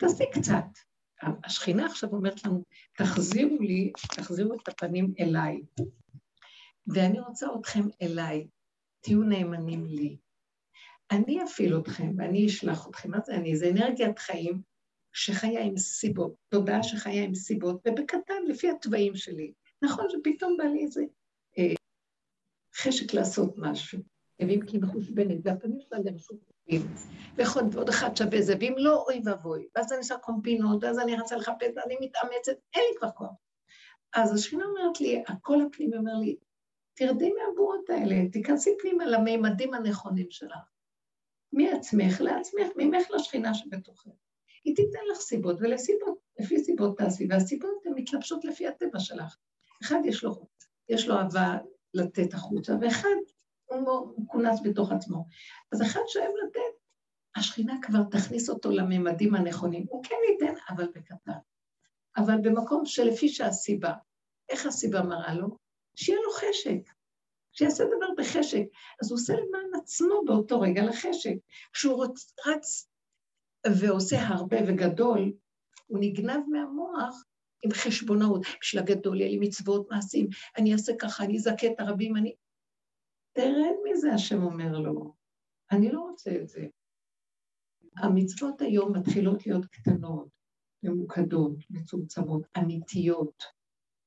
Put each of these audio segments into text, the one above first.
תעשי קצת. השכינה עכשיו אומרת לנו, תחזירו לי, תחזירו את הפנים אליי. ואני רוצה אתכם אליי, תהיו נאמנים לי. אני אפעיל אתכם ואני אשלח אתכם. מה זה אני? זה אנרגיית חיים שחיה עם סיבות, תודעה שחיה עם סיבות, ובקטן, לפי התוואים שלי. נכון שפתאום בא לי איזה אה, חשק לעשות משהו. ואם כי מחושבנת, והפנים שלה שותפים, ויכול ועוד אחד שווה זה, ואם לא, אוי ואבוי. ואז אני עושה קומפינות, ואז אני רצה לחפש, ואני מתאמצת, אין לי כבר כוח. אז השכינה אומרת לי, הקול הפנימי אומר לי, תרדי מהבורות האלה, תיכנסי פנימה למימדים הנכונים שלך. מעצמך לעצמך, ממך לשכינה שבתוכך. היא תיתן לך סיבות, ולסיבות, לפי סיבות תעשי, והסיבות הן מתלבשות לפי הטבע שלך. אחד יש לו, יש לו אהבה לתת החוצה, ואחד הוא כונס בתוך עצמו. אז אחד שאוהב לתת, השכינה כבר תכניס אותו לממדים הנכונים. הוא כן ייתן, אבל בקטן. אבל במקום שלפי שהסיבה, איך הסיבה מראה לו? שיהיה לו חשק. שיעשה דבר בחשק. אז הוא עושה למען עצמו באותו רגע לחשק. כשהוא רץ, רץ ועושה הרבה וגדול, הוא נגנב מהמוח עם חשבונאות. בשביל הגדול יהיה לי מצוות, מעשים, אני אעשה ככה, אני אזכה את הרבים, אני... תרד מזה, השם אומר לו. אני לא רוצה את זה. המצוות היום מתחילות להיות קטנות, ממוקדות, מצומצמות, אמיתיות.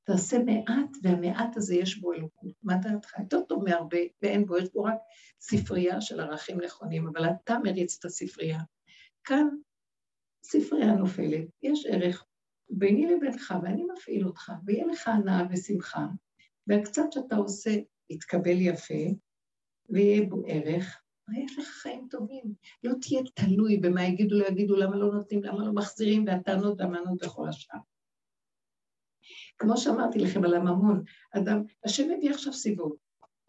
תעשה מעט, והמעט הזה יש בו אלוקות. מה דעתך? יותר טוב מהרבה, ואין בו, יש בו רק ספרייה של ערכים נכונים, אבל אתה מריץ את הספרייה. כאן ספרייה נופלת, יש ערך ביני לבינך, ואני מפעיל אותך, ויהיה לך הנאה ושמחה, והקצת שאתה עושה יתקבל יפה, ויהיה בו ערך, ויש לך חיים טובים. לא תהיה תלוי במה יגידו, לא יגידו, למה לא נותנים, למה לא מחזירים, והטענות והמענות וכל השאר. כמו שאמרתי לכם על הממון, אדם, השם מביא עכשיו סיבות.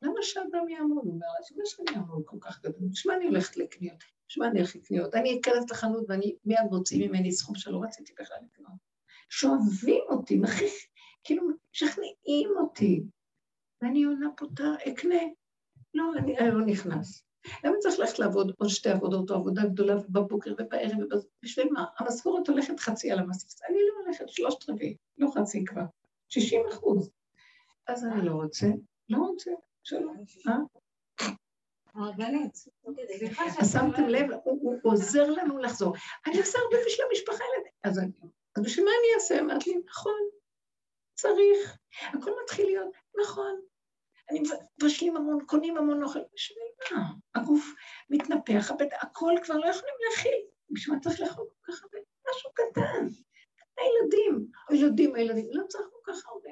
למה שאדם יעמוד? הוא אומר, למה שאני אעמוד כל כך גדול? בשביל אני הולכת לקניות? בשביל אני הולכת לקניות? אני אכנס לחנות ואני מיד מוציא ממני סכום שלא רציתי בכלל לקנות. שאוהבים אותי, מכריח, כאילו משכנעים אותי. ואני עונה פותה, אקנה. לא, אני לא נכנס. למה צריך ללכת לעבוד עוד שתי עבודות או עבודה גדולה בבוקר ובערב ובשביל מה? המשכורת הולכת חצי על המספס. אני לא הולכת שלושת רביעי, לא חצי כבר. 60 אחוז. אז אני לא רוצה, לא רוצה, שלום. אה? אז שמתם לב, הוא עוזר לנו לחזור. אני עושה הרבה בשביל המשפחה, אז בשביל מה אני אעשה? אמרתי לי, נכון, צריך. הכל מתחיל להיות, נכון. אני מבשלים המון, קונים המון אוכל, בשביל מה? הגוף מתנפח, הכל כבר לא יכולים להכיל. בשביל מה צריך לאכול כל כך הרבה? משהו קטן. הילדים, הילדים, הילדים, לא צריך כל כך הרבה.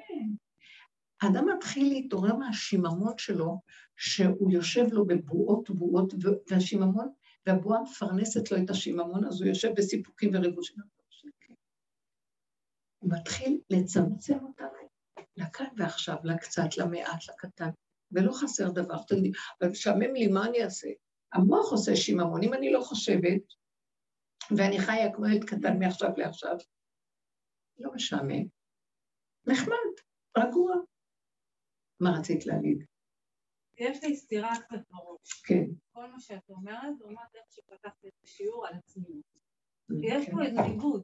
האדם מתחיל להתעורר מהשיממות שלו, שהוא יושב לו בבועות בועות, והשיממון, והבועה מפרנסת לו את השיממון, אז הוא יושב בסיפוקים וריגושים. הוא מתחיל לצמצם אותנו לכאן ועכשיו, לקצת, למעט, לקטן, ולא חסר דבר. אבל משעמם לי, מה אני אעשה? המוח עושה שיממון, אם אני לא חושבת, ואני חיה כמו ילד קטן מעכשיו לעכשיו, לא משעמם. נחמד, רגוע. מה רצית להגיד? יש לי סתירה קצת בראש. כן. כל מה שאת אומרת, אומרת איך שפתחת את השיעור על עצמיות. יש פה איזה ניגוד.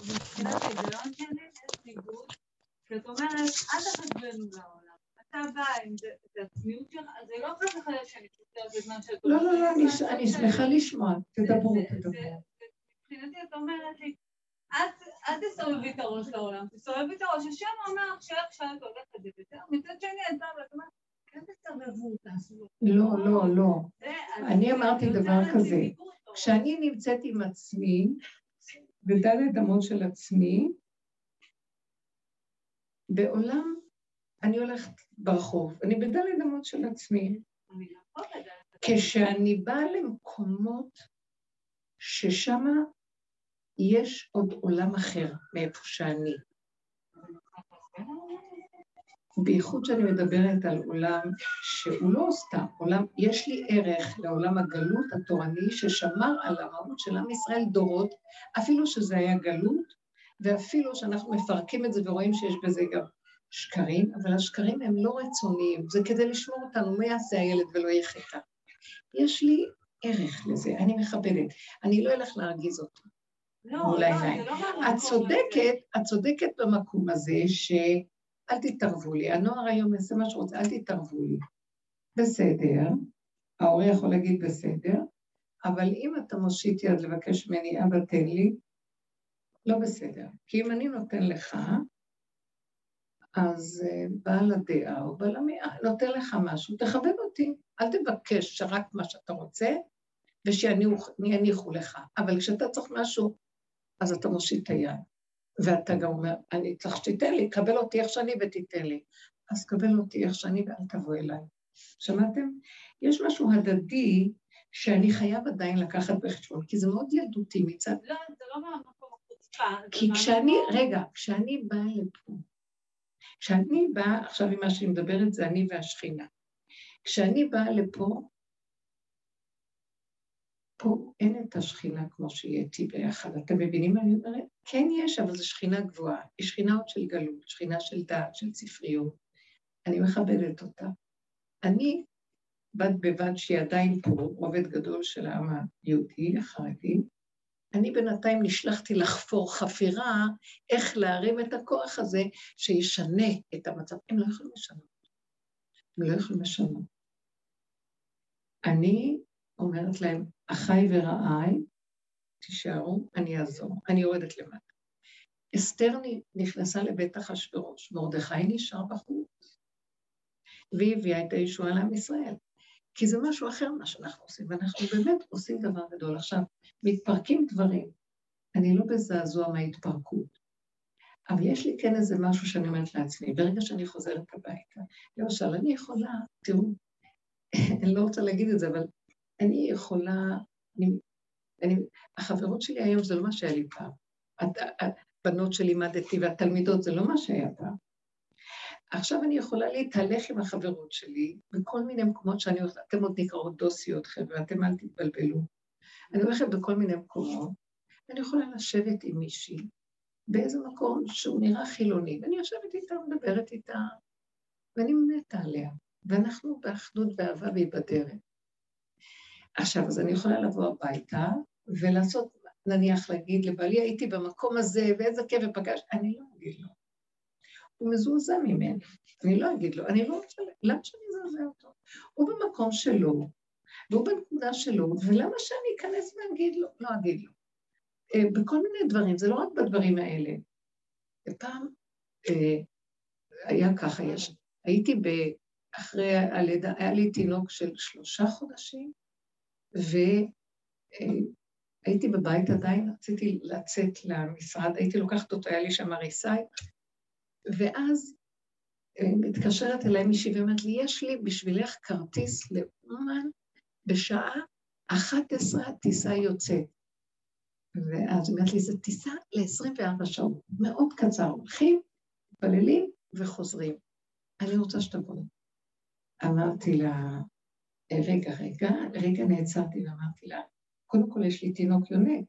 מבחינת ההיגיון שלי יש ניגוד, כי את אומרת, אל תחשבנו לעולם. אתה בא עם את העצמיות שלך, אז זה לא חס וחלילה שאני חושבת בזמן שאת. לא, לא, לא, אני שמחה לשמוע. תדברו, תדברו. מבחינתי את אומרת לי, אל תסובבי את הראש לעולם, תסובבי את הראש, השם אומר שאיך שאת הולכת וזהו, מצד שני את באה ואת אומרת. לא, לא, לא. אני אמרתי דבר כזה, כשאני נמצאת עם עצמי, בדלת אמות של עצמי, בעולם, אני הולכת ברחוב, אני בדלת אמות של עצמי, כשאני באה למקומות ששם יש עוד עולם אחר מאיפה שאני. בייחוד שאני מדברת על עולם שהוא לא סתם, עולם, יש לי ערך לעולם הגלות התורני ששמר על המהות של עם ישראל דורות, אפילו שזה היה גלות, ואפילו שאנחנו מפרקים את זה ורואים שיש בזה גם שקרים, אבל השקרים הם לא רצוניים, זה כדי לשמור אותנו, מה יעשה הילד ולא יחטא. יש לי ערך לזה, אני מכבדת, אני לא אלך להרגיז אותו. לא, מול לא, העיניים. לא את. צודקת, את צודקת במקום הזה שאל תתערבו לי. הנוער היום יעשה מה שרוצה, אל תתערבו לי. בסדר, ההורה יכול להגיד בסדר, אבל אם אתה מושיט יד לבקש ממני, אבא תן לי, לא בסדר. כי אם אני נותן לך, אז אה, בעל הדעה או בעל המאה נותן לך משהו, תכבד אותי. אל תבקש שרק מה שאתה רוצה ושיניחו לך. אבל כשאתה צריך משהו, אז אתה מושיט את היד. ואתה גם אומר, אני צריך שתיתן לי, קבל אותי איך שאני ותיתן לי. אז קבל אותי איך שאני ואל תבוא אליי. שמעתם? יש משהו הדדי שאני חייב עדיין לקחת בחשבון, כי זה מאוד ילדותי מצד... לא, זה לא. זה כי מהמקום- כשאני, רגע, כשאני באה לפה, כשאני באה, עכשיו עם מה שאני מדברת זה אני והשכינה. כשאני באה לפה, פה אין את השכינה כמו שהיא איתי ביחד. אתם מבינים מה אני אומרת? כן יש, אבל זו שכינה גבוהה. היא שכינה עוד של גלות, שכינה של דעת, של ספריות. אני מכבדת אותה. אני, בד בבד שהיא עדיין פה, רובד גדול של העם היהודי, החרדי, אני בינתיים נשלחתי לחפור חפירה, איך להרים את הכוח הזה שישנה את המצב. הם לא יכולים לשנות. הם לא יכולים לשנות. אני אומרת להם, אחיי ורעיי, תישארו, אני אעזור. אני יורדת למטה. אסתר נכנסה לבית אחשורוש, מרדכי נשאר בחוץ, והיא הביאה את הישועה לעם ישראל. כי זה משהו אחר מה שאנחנו עושים, ואנחנו באמת עושים דבר גדול. עכשיו, מתפרקים דברים. אני לא בזעזוע מההתפרקות, אבל יש לי כן איזה משהו שאני אומרת לעצמי, ברגע שאני חוזרת הביתה, למשל, אני יכולה, תראו, אני לא רוצה להגיד את זה, אבל אני יכולה, אני, אני, החברות שלי היום זה לא מה שהיה לי פעם. הבנות שלימדתי והתלמידות זה לא מה שהיה פעם. עכשיו אני יכולה להתהלך עם החברות שלי בכל מיני מקומות שאני הולכת, אתם עוד נקראות דוסיות חבר'ה, אתם אל תתבלבלו. אני הולכת בכל מיני מקומות, ואני יכולה לשבת עם מישהי באיזה מקום שהוא נראה חילוני, ואני יושבת איתה, מדברת איתה, ואני מתה עליה, ואנחנו באחדות ואהבה והיא בדרך. עכשיו, אז אני יכולה לבוא הביתה ולעשות, נניח להגיד לבעלי, הייתי במקום הזה, ואיזה כיף ופגש, אני לא אגיד לו. הוא מזועזע ממני, אני לא אגיד לו, אני לא רוצה, למה שאני אזעזע אותו? הוא במקום שלו, והוא בנקודה שלו, ולמה שאני אכנס ואגיד לו? לא אגיד לו. בכל מיני דברים, זה לא רק בדברים האלה. פעם היה ככה, יש, הייתי אחרי הלידה, היה לי תינוק של שלושה חודשים, והייתי בבית עדיין, רציתי לצאת למשרד, הייתי לוקחת אותו, היה לי שם הריסאי, ואז מתקשרת אליי מישהי ואומרת לי, יש לי בשבילך כרטיס לאומן בשעה 11 הטיסה יוצאת. ואז היא אומרת לי, זו טיסה ל-24 שעות, מאוד קצר, הולכים, מתפללים וחוזרים. אני רוצה שתבואי. אמרתי לה, רגע, רגע, רגע נעצרתי ואמרתי לה, קודם כל יש לי תינוק יונק,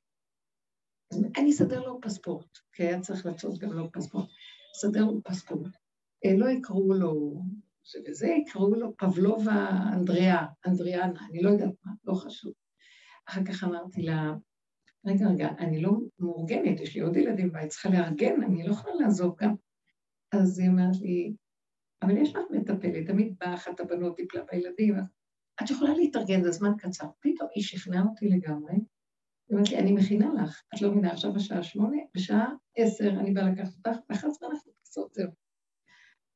אז אני אסדר לו פספורט, כי היה צריך לצאת גם לו פספורט. אסדר לו פספורט. לא יקראו לו זה וזה, יקראו לו פבלובה אנדריאה, אנדריאנה, אני לא יודעת מה, לא חשוב. אחר כך אמרתי לה, רגע, רגע, אני לא מאורגנת, יש לי עוד ילדים והיא צריכה לארגן, אני לא יכולה לעזוב גם. אז היא אומרת לי, אבל יש לך מטפלת, תמיד באה אחת הבנות, טיפלה בילדים, את יכולה להתארגן, זה זמן קצר. פתאום היא שכנעה אותי לגמרי, היא אומרת לי, אני מכינה לך, את לא מבינה, עכשיו בשעה שמונה, בשעה עשר אני באה לקחת אותך, ואחר כך אנחנו נקצות, זהו.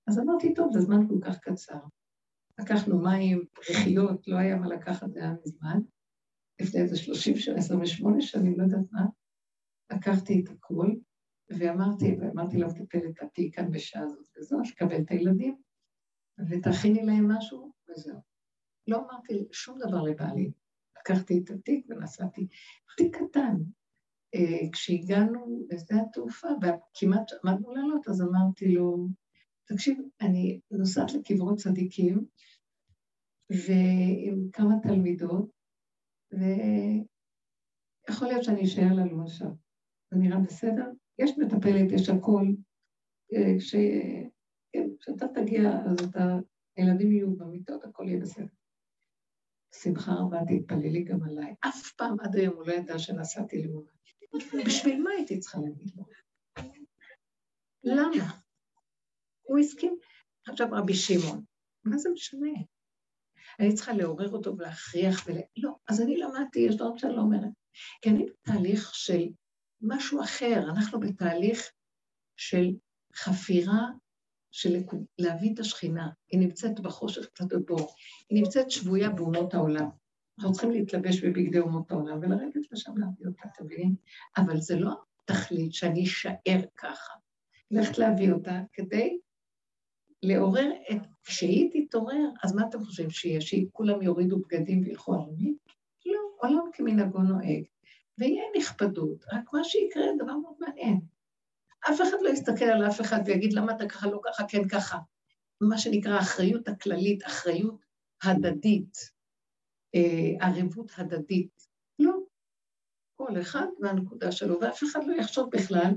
אז אמרתי, טוב, זה זמן כל כך קצר. לקחנו מים, פריחיות, לא היה מה לקחת, זה היה מזמן. לפני איזה שלושים שנה, עשרים ושמונה שנים, לא יודעת מה. לקחתי את הכול, ואמרתי, ואמרתי למטפלת, את תהיי כאן בשעה הזאת וזאת, תקבל את הילדים, ותכיני להם משהו, וזהו. לא אמרתי שום דבר לבעלי. לקחתי את התיק ונסעתי. תיק קטן. כשהגענו לשדה התעופה, וכמעט עמדנו לעלות, אז אמרתי לו, תקשיב, אני נוסעת לקברות צדיקים, ועם כמה תלמידות, ויכול להיות שאני אשאר לנו עכשיו. זה נראה בסדר? יש מטפלת, יש הכל. כש... כן, כשאתה תגיע, אז אתה, הילדים יהיו במיטות, הכל יהיה בסדר. שמחה רבה, תתפללי גם עליי. אף פעם עד היום הוא לא ידע שנסעתי לאומן. בשביל מה הייתי צריכה להגיד לו? למה? הוא הסכים. עכשיו רבי שמעון, מה זה משנה? אני צריכה לעורר אותו ולהכריח ול... לא, אז אני למדתי, יש דברים שאני לא אומרת. כי אני בתהליך של משהו אחר, אנחנו בתהליך של חפירה של להביא את השכינה. היא נמצאת בחושך קצת בבור, היא נמצאת שבויה באומות העולם. אנחנו צריכים להתלבש בבגדי אומות העולם ולרדת לשם להביא אותה, אתם מבינים? אבל זה לא תכלית שאני אשאר ככה. ללכת להביא אותה כדי לעורר את... כשהיא תתעורר, אז מה אתם חושבים שיהיה? שכולם יורידו בגדים וילכו עלומים? לא, עולם כמנהגו נוהג. ויהיה נכבדות, רק מה שיקרה, דבר מאוד מעניין. אף אחד לא יסתכל על אף אחד ויגיד למה אתה ככה, לא ככה, כן ככה. מה שנקרא אחריות הכללית, אחריות הדדית, אה, ערבות הדדית. לא. כל אחד והנקודה שלו, ואף אחד לא יחשוב בכלל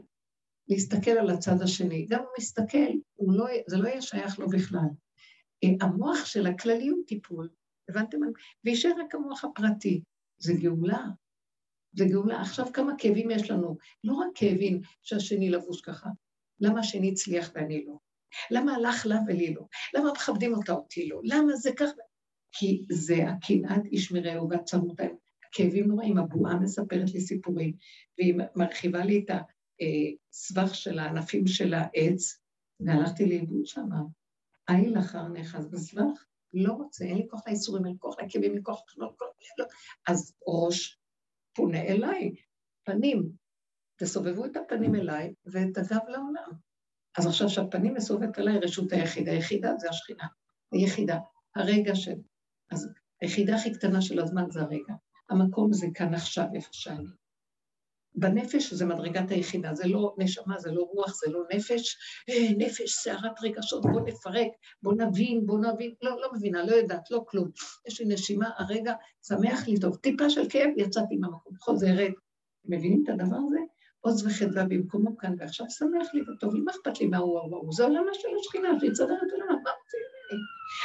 להסתכל על הצד השני. גם הוא מסתכל, לא, זה לא יהיה שייך לו בכלל. אה, המוח של הכללי הוא טיפול, הבנתם? ויישאר רק המוח הפרטי. זה גאולה. זה גאולה. עכשיו כמה כאבים יש לנו? לא רק כאבים שהשני לבוש ככה. למה השני הצליח ואני לא? למה הלך לה ולי לא? למה מכבדים אותה אותי לא? למה זה ככה? כי זה הקנאת איש מרעהו והצרות האלה. כאבים נוראים, הבועה מספרת לי סיפורים, והיא מרחיבה לי את הסבך של הענפים של העץ, והלכתי לאיבוד שם. איי לאחר נאחז בסבך, לא רוצה, אין לי כוח לאיסורים, אין לי כוח לכאבים, אין לי כוח לחנות, לא. אז ראש פונה אליי, פנים. תסובבו את הפנים אליי ואת הגב לעולם. אז עכשיו שהפנים מסובבת אליי, רשות היחידה, היחידה זה השכינה, היחידה, הרגע של... אז היחידה הכי קטנה של הזמן זה הרגע. המקום זה כאן עכשיו, איפה שאני. בנפש זה מדרגת היחידה, זה לא נשמה, זה לא רוח, זה לא נפש. אה, נפש, סערת רגשות, בוא נפרק, בוא נבין, בוא נבין. לא, לא מבינה, לא יודעת, לא כלום. יש לי נשימה, הרגע, שמח לי טוב. טיפה של כאב, יצאתי מהמקום, חוזרת. מבינים את הדבר הזה? עוז וחדווה במקומו כאן, ועכשיו שמח לי וטוב לי, מה אכפת לי מה הוא ההוא? זה עולמה של השכינה, שהיא צדרת עולמה, מה רוצים?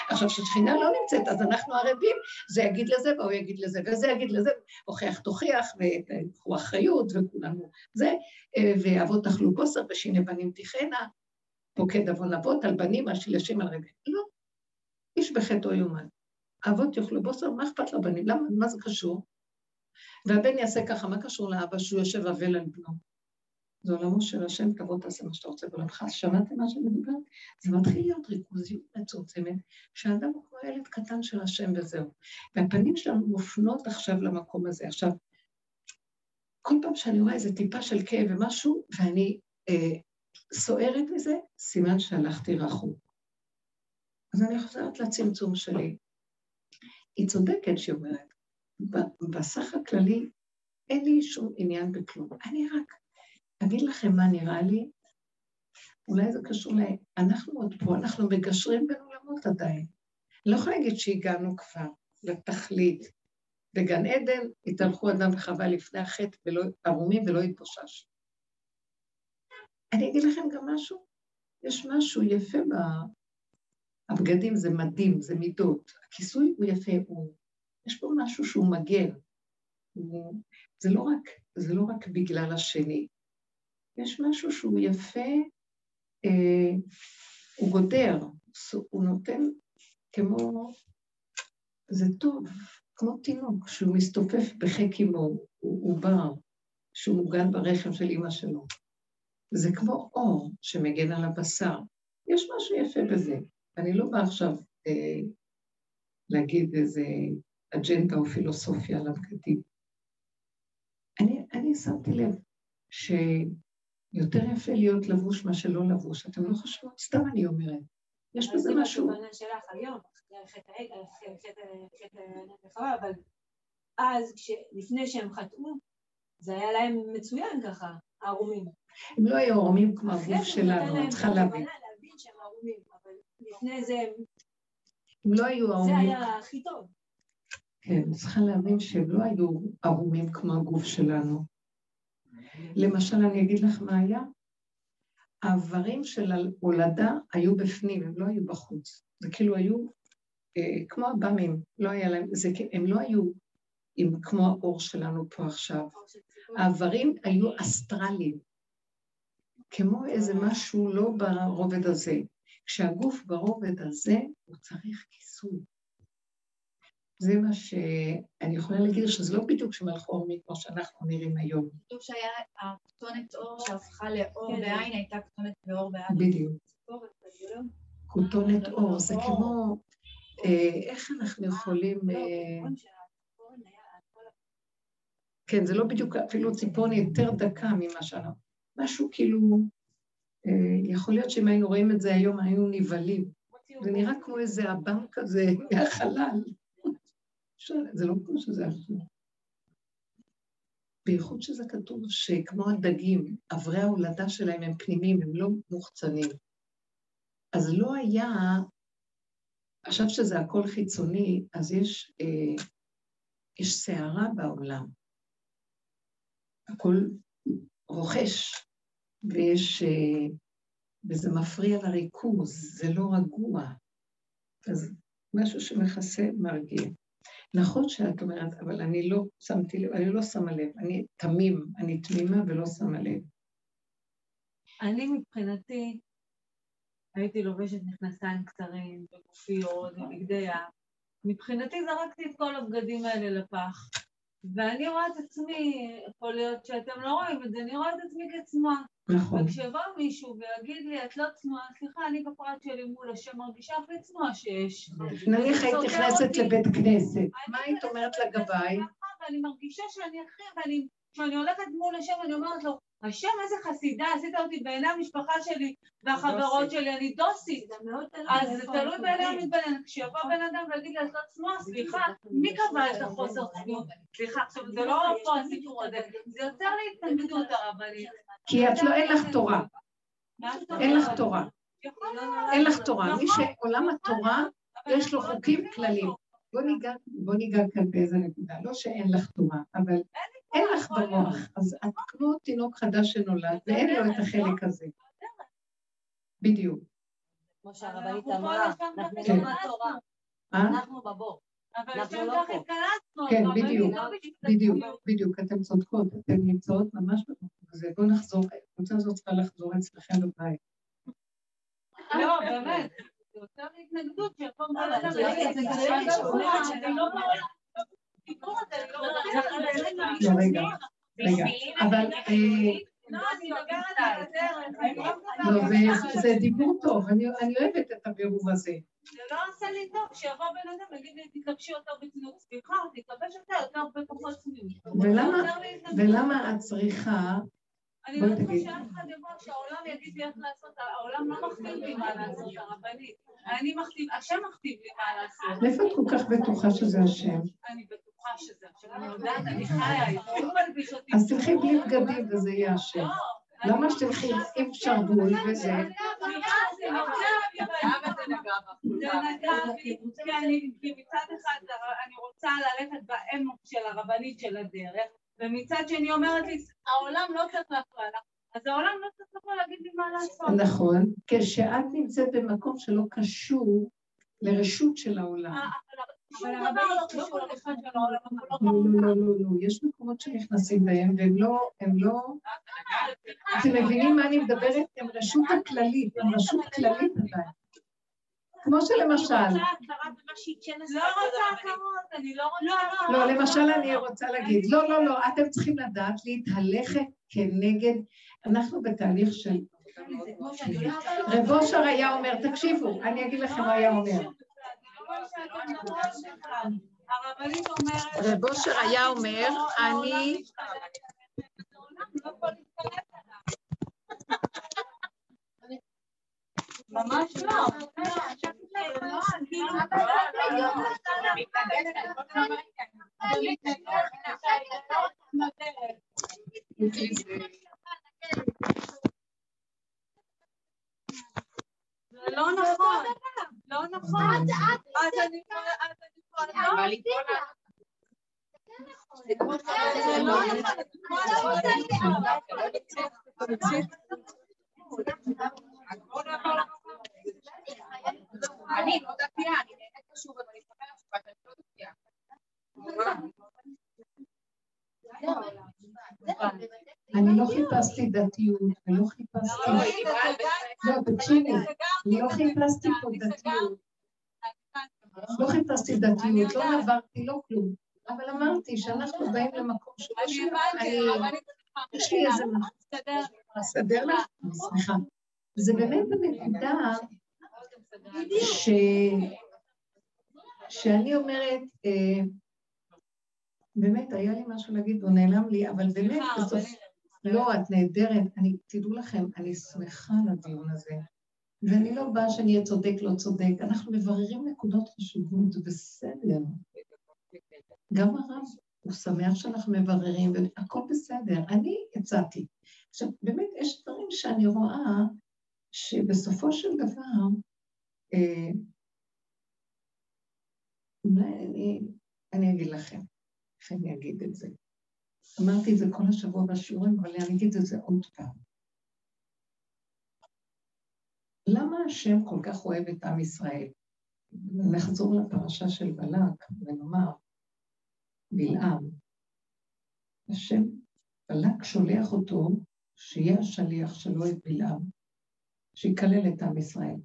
עכשיו, כששכינה לא נמצאת, אז אנחנו ערבים, זה יגיד לזה והוא יגיד לזה, וזה יגיד לזה, הוכיח תוכיח, וקחו אחריות, וכולנו זה, ואבות אכלו בוסר ושיני בנים תכהנה, פוקד עוון אבות על בנים, אשיל השם על רגל. לא, איש בחטאו יומן. האבות יאכלו בוסר, מה אכפת לבנים? למה? מה זה קשור? והבן יעשה ככה, מה קשור לאבא שהוא יושב אבל על בנו? זה עולמו של השם, תבוא תעשה מה שאתה רוצה בעולמך. אז שמעתם מה שאני מדברת? זה מתחיל להיות ריכוזיות מצומצמת, שהאדם הוא כמו ילד קטן של השם וזהו. והפנים שלנו מופנות עכשיו למקום הזה. עכשיו, כל פעם שאני רואה איזה טיפה של כאב ומשהו, ואני אה, סוערת מזה, סימן שהלכתי רחוק. אז אני חוזרת לצמצום שלי. היא צודקת שהיא אומרת, בסך הכללי אין לי שום עניין בכלום. אני רק אגיד לכם מה נראה לי, אולי זה קשור ל... אנחנו עוד פה, אנחנו מגשרים בין עולמות עדיין. לא יכולה להגיד שהגענו כבר לתכלית. בגן עדן התהלכו אדם וחווה לפני החטא ולא, ערומים ולא התבושש. אני אגיד לכם גם משהו, יש משהו יפה ב... הבגדים זה מדהים, זה מידות. הכיסוי הוא יפה, הוא... יש פה משהו שהוא מגן. הוא... זה, לא רק, זה לא רק בגלל השני, יש משהו שהוא יפה, אה, הוא גודר, הוא נותן כמו, זה טוב, כמו תינוק שהוא מסתופף בחיק אימו, הוא עובר, שהוא מוגן ברחם של אימא שלו. זה כמו אור שמגן על הבשר. יש משהו יפה בזה. אני לא באה עכשיו אה, להגיד איזה אג'נדה או פילוסופיה על הבגדים. אני, אני שמתי לב ש... יותר יפה להיות לבוש מאשר לא לבוש. אתם לא חושבות? סתם אני אומרת. יש בזה משהו. זה שלך היום, אבל אז, לפני שהם חטאו, זה היה להם מצוין ככה, ערומים. הם לא היו ערומים כמו הגוף שלנו, את צריכה להבין. להבין שהם ערומים, אבל לפני זה הם לא היו ערומים. זה היה הכי טוב. כן, צריכה להבין שהם לא היו ערומים כמו הגוף שלנו. למשל, אני אגיד לך מה היה. האיברים של ההולדה היו בפנים, הם לא היו בחוץ. זה כאילו היו אה, כמו הבאמים, לא היה להם, זה, הם לא היו עם, כמו האור שלנו פה עכשיו. האיברים היו אסטרליים, כמו איזה משהו לא ברובד הזה. כשהגוף ברובד הזה, הוא צריך כיסוי. זה מה שאני יכולה להגיד, שזה לא בדיוק שמלכו עורמי כמו שאנחנו נראים היום. כתוב שהיה הכתונת אור שהפכה לאור כן. בעין, הייתה כתונת באור בעין. בדיוק. כותונת אור, זה כמו, אה, איך אנחנו יכולים... לא, אה, כן, זה לא בדיוק אפילו ציפורן יותר דקה ממה שאנחנו... משהו כאילו... אה, יכול להיות שאם היינו רואים את זה היום, היינו נבהלים. זה נראה כמו איזה אב"ם כזה מהחלל. זה לא כמו שזה עכשיו. בייחוד שזה כתוב שכמו הדגים, אברי ההולדה שלהם הם פנימיים, הם לא מוחצנים. אז לא היה, עכשיו שזה הכל חיצוני, אז יש, אה, סערה בעולם. הכל רוכש, ויש, אה, וזה מפריע לריכוז, זה לא רגוע. אז משהו שמכסה מרגיע. נכון שאת אומרת, אבל אני לא שמתי לב, אני לא שמה לב, אני תמים, אני תמימה ולא שמה לב. אני מבחינתי הייתי לובשת מכנסיים קצרים וגופיות ובגדי. מבחינתי זרקתי את כל הבגדים האלה לפח. ואני רואה את עצמי, יכול להיות שאתם לא רואים את זה, אני רואה את עצמי כצנועה. נכון. וכשיבוא מישהו ויגיד לי, את לא צנועה, סליחה, אני בפרט שלי מול השם מרגישה הכי צנועה שיש. נניח היית נכנסת לבית כנסת, מה היית אומרת לגביי? ואני מרגישה שאני הכי, ואני, כשאני הולכת מול השם, אני אומרת לו, השם איזה חסידה, עשית אותי בעיני המשפחה שלי והחברות שלי, אני דוסית. אז זה תלוי בעיני המתבונן. כשיבוא בן אדם ויגיד לי, את לא סליחה, מי קבע את החוסר צניעות? סליחה, עכשיו זה לא פה הסיפור הזה, זה יוצר לי התנגדות הרבנית. כי את לא, אין לך תורה. אין לך תורה. אין לך תורה. מי שעולם התורה, יש לו חוקים כלליים. בוא ניגע כאן באיזה נקודה. לא שאין לך תורה, אבל אין לך במוח, אז את כמו תינוק חדש שנולד, ואין לו את החלק הזה. בדיוק. כמו שהרבנית אמרה, אנחנו לא מהתורה, אנחנו בבור. אבל שם לא התקלצנו. כן, בדיוק, בדיוק, בדיוק, אתן צודקות, אתן נמצאות ממש במקום הזה. בואו נחזור, הקבוצה הזאת צריכה לחזור אצלכם בבית. לא, באמת. זה יותר התנגדות שיכול להיות... רגע, רגע, אבל... לא, זה דיבור טוב, אני אוהבת את הבירור הזה. זה לא עושה לי טוב, שיבוא בן אדם ויגיד לי, תתלבשי יותר בצניעות, סליחה, תתלבש יותר, יותר בפחות צניעות. ולמה את צריכה... אני לא רוצה שאף אחד יבוא, שהעולם יגיד לי איך לעשות, העולם לא מכתיב לי מה לעשות, הרבנית. אני מכתיב, השם מכתיב לי מה לעשות. איפה את כל כך בטוחה שזה השם? אני בטוחה שזה השם, אני יודעת, אני חיה, הוא מלביש אותי. אז תלכי בלי בגדים וזה יהיה השם. לא. למה שתלכי עם שרוול וזה? אני רוצה ללכת באמוק של הרבנית של הדרך, ומצד שני אומרת לי, העולם לא צריך להפריע לך. אז העולם לא צריך לבוא להגיד לי מה לעשות. נכון, כשאת נמצאת במקום שלא קשור לרשות של העולם. אבל הרבנית לא. לא, לא, לא, לא, יש מקומות שנכנסים בהם והם לא, הם לא... אתם מבינים מה אני מדברת? הם רשות הכללית, הם רשות כללית עדיין. כמו שלמשל... לא רוצה הכרות, אני לא רוצה... לא, למשל אני רוצה להגיד, לא, לא, לא, אתם צריכים לדעת להתהלכת כנגד, אנחנו בתהליך של... רב אושר היה אומר, תקשיבו, אני אגיד לכם מה היה אומר. רב אושר היה אומר, אני... ממש לא. זה לא נכון, לא נכון. אז אני כבר, זה לא נכון. אני לא דתייה, אני נהנית חשוב, אבל אני מסתכלת שבת, אני לא דתייה. חיפשתי דתיות, ולא חיפשתי... לא, תקשיבי, לא חיפשתי פה דתיות. לא חיפשתי דתיות, לא עברתי, לא כלום. אבל אמרתי שאנחנו באים למקום שלא שלנו, יש לי איזה מחסדר, אסדר לך? סליחה. זה באמת הנקודה שאני אומרת, אה, באמת, היה לי משהו להגיד, הוא נעלם לי, אבל באמת, בסוף... לא, את נהדרת. אני, תדעו לכם, אני שמחה על הדיון הזה. ואני לא באה שאני אהיה צודק, לא צודק. אנחנו מבררים נקודות חשובות, זה בסדר. גם הרב, הוא שמח שאנחנו מבררים, והכל בסדר. אני הצעתי. עכשיו, באמת, יש דברים שאני רואה שבסופו של דבר, אה, אולי אני, אני אגיד לכם. איך אני אגיד את זה? אמרתי את זה כל השבוע בשיעורים, אבל אני אגיד את זה עוד פעם. למה השם כל כך אוהב את עם ישראל? נחזור לפרשה של בלק ונאמר, בלעם, השם, בלק שולח אותו שיהיה השליח שלו את בלעם, שיקלל את עם ישראל.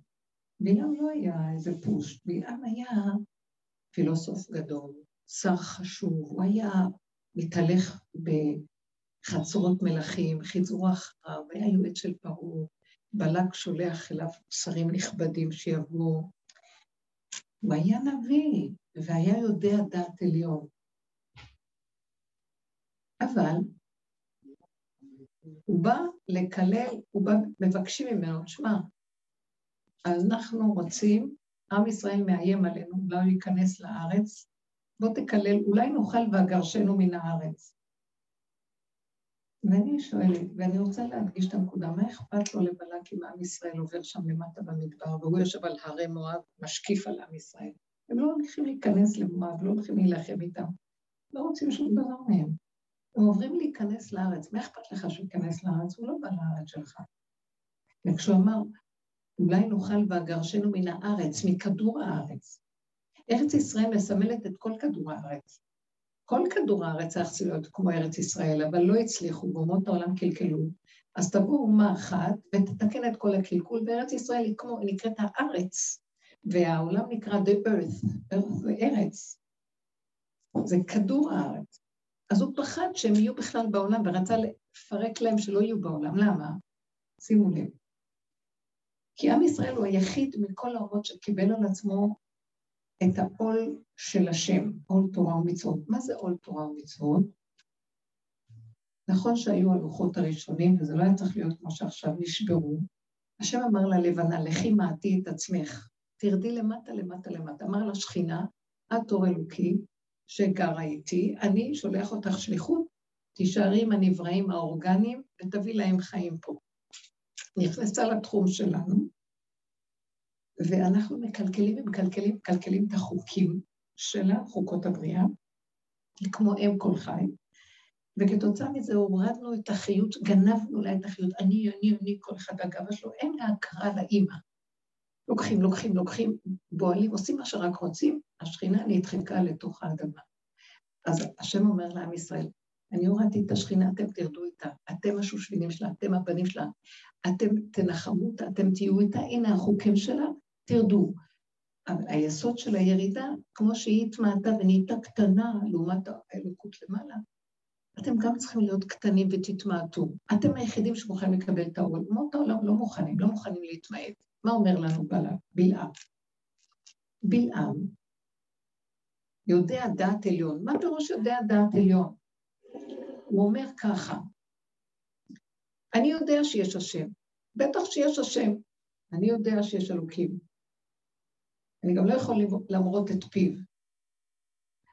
בלעם לא היה איזה פוש, בלעם היה פילוסוף גדול, שר חשוב, הוא היה מתהלך בחצרות מלכים, חיזרו אחריו, היה יועץ של פרעה, בלק שולח אליו שרים נכבדים שיבואו. הוא היה נביא, והיה יודע דעת עליון. אבל הוא בא לקלל, הוא בא, מבקשים ממנו, שמע, אנחנו רוצים, עם ישראל מאיים עלינו, אולי הוא ייכנס לארץ, בוא תקלל, אולי נאכל ואגרשנו מן הארץ. ואני שואלת, ואני רוצה להדגיש את הנקודה, מה אכפת לו לבלק אם עם ישראל עובר שם למטה במדבר, והוא יושב על הרי מואב, משקיף על עם ישראל. הם לא הולכים להיכנס למואב, לא הולכים להילחם איתם. לא רוצים שום דבר מהם. הם עוברים להיכנס לארץ, מה אכפת לך שהוא ייכנס לארץ? הוא לא בא לארץ שלך. וכשהוא אמר, אולי נאכל ואגרשנו מן הארץ, מכדור הארץ, ארץ ישראל מסמלת את כל כדור הארץ. כל כדור הארץ היה צריך להיות כמו ארץ ישראל, אבל לא הצליחו, ואומות העולם קלקלו. אז תבוא אומה אחת ותתקן את כל הקלקול, וארץ ישראל היא כמו, נקראת הארץ, והעולם נקרא the earth, earth זה ארץ. זה כדור הארץ. אז הוא פחד שהם יהיו בכלל בעולם, ורצה לפרק להם שלא יהיו בעולם. למה? שימו לב. כי עם ישראל הוא היחיד מכל האומות שקיבל על עצמו את העול של השם, עול תורה ומצוות. מה זה עול תורה ומצוות? נכון שהיו הלוחות הראשונים, וזה לא היה צריך להיות כמו שעכשיו נשברו. השם אמר ללבנה, לכי מעטי את עצמך, תרדי למטה, למטה, למטה. אמר לשכינה, את אור אלוקי שגרה איתי, אני שולח אותך שליחות, תישארי עם הנבראים האורגניים ותביא להם חיים פה. נכנסה לתחום שלנו, ואנחנו מקלקלים ומקלקלים, מקלקלים את החוקים שלה, חוקות הבריאה, כמו אם כל חי, וכתוצאה מזה הורדנו את החיות, גנבנו לה את החיות, אני, אני, אני, כל אחד הגאווה שלו, אין לה הכרה לאימא. לוקחים, לוקחים, לוקחים, בועלים, עושים מה שרק רוצים, השכינה נדחקה לתוך האדמה. אז השם אומר לעם ישראל, אני הורדתי את השכינה, אתם תרדו איתה, אתם השושבינים שלה, אתם הבנים שלה, אתם תנחמו אותה, אתם תהיו איתה, הנה החוקים שלה, תרדו. אבל היסוד של הירידה, כמו שהיא התמעטה ונהייתה קטנה לעומת האלוקות למעלה, אתם גם צריכים להיות קטנים ותתמעטו. אתם היחידים שמוכנים לקבל את העול. אומות העולם לא מוכנים, לא מוכנים להתמעט. מה אומר לנו בלעם? בלעם יודע דעת עליון. מה פירוש יודע דעת עליון? הוא אומר ככה, אני יודע שיש השם, בטח שיש השם, אני יודע שיש אלוקים. אני גם לא יכול למרות את פיו.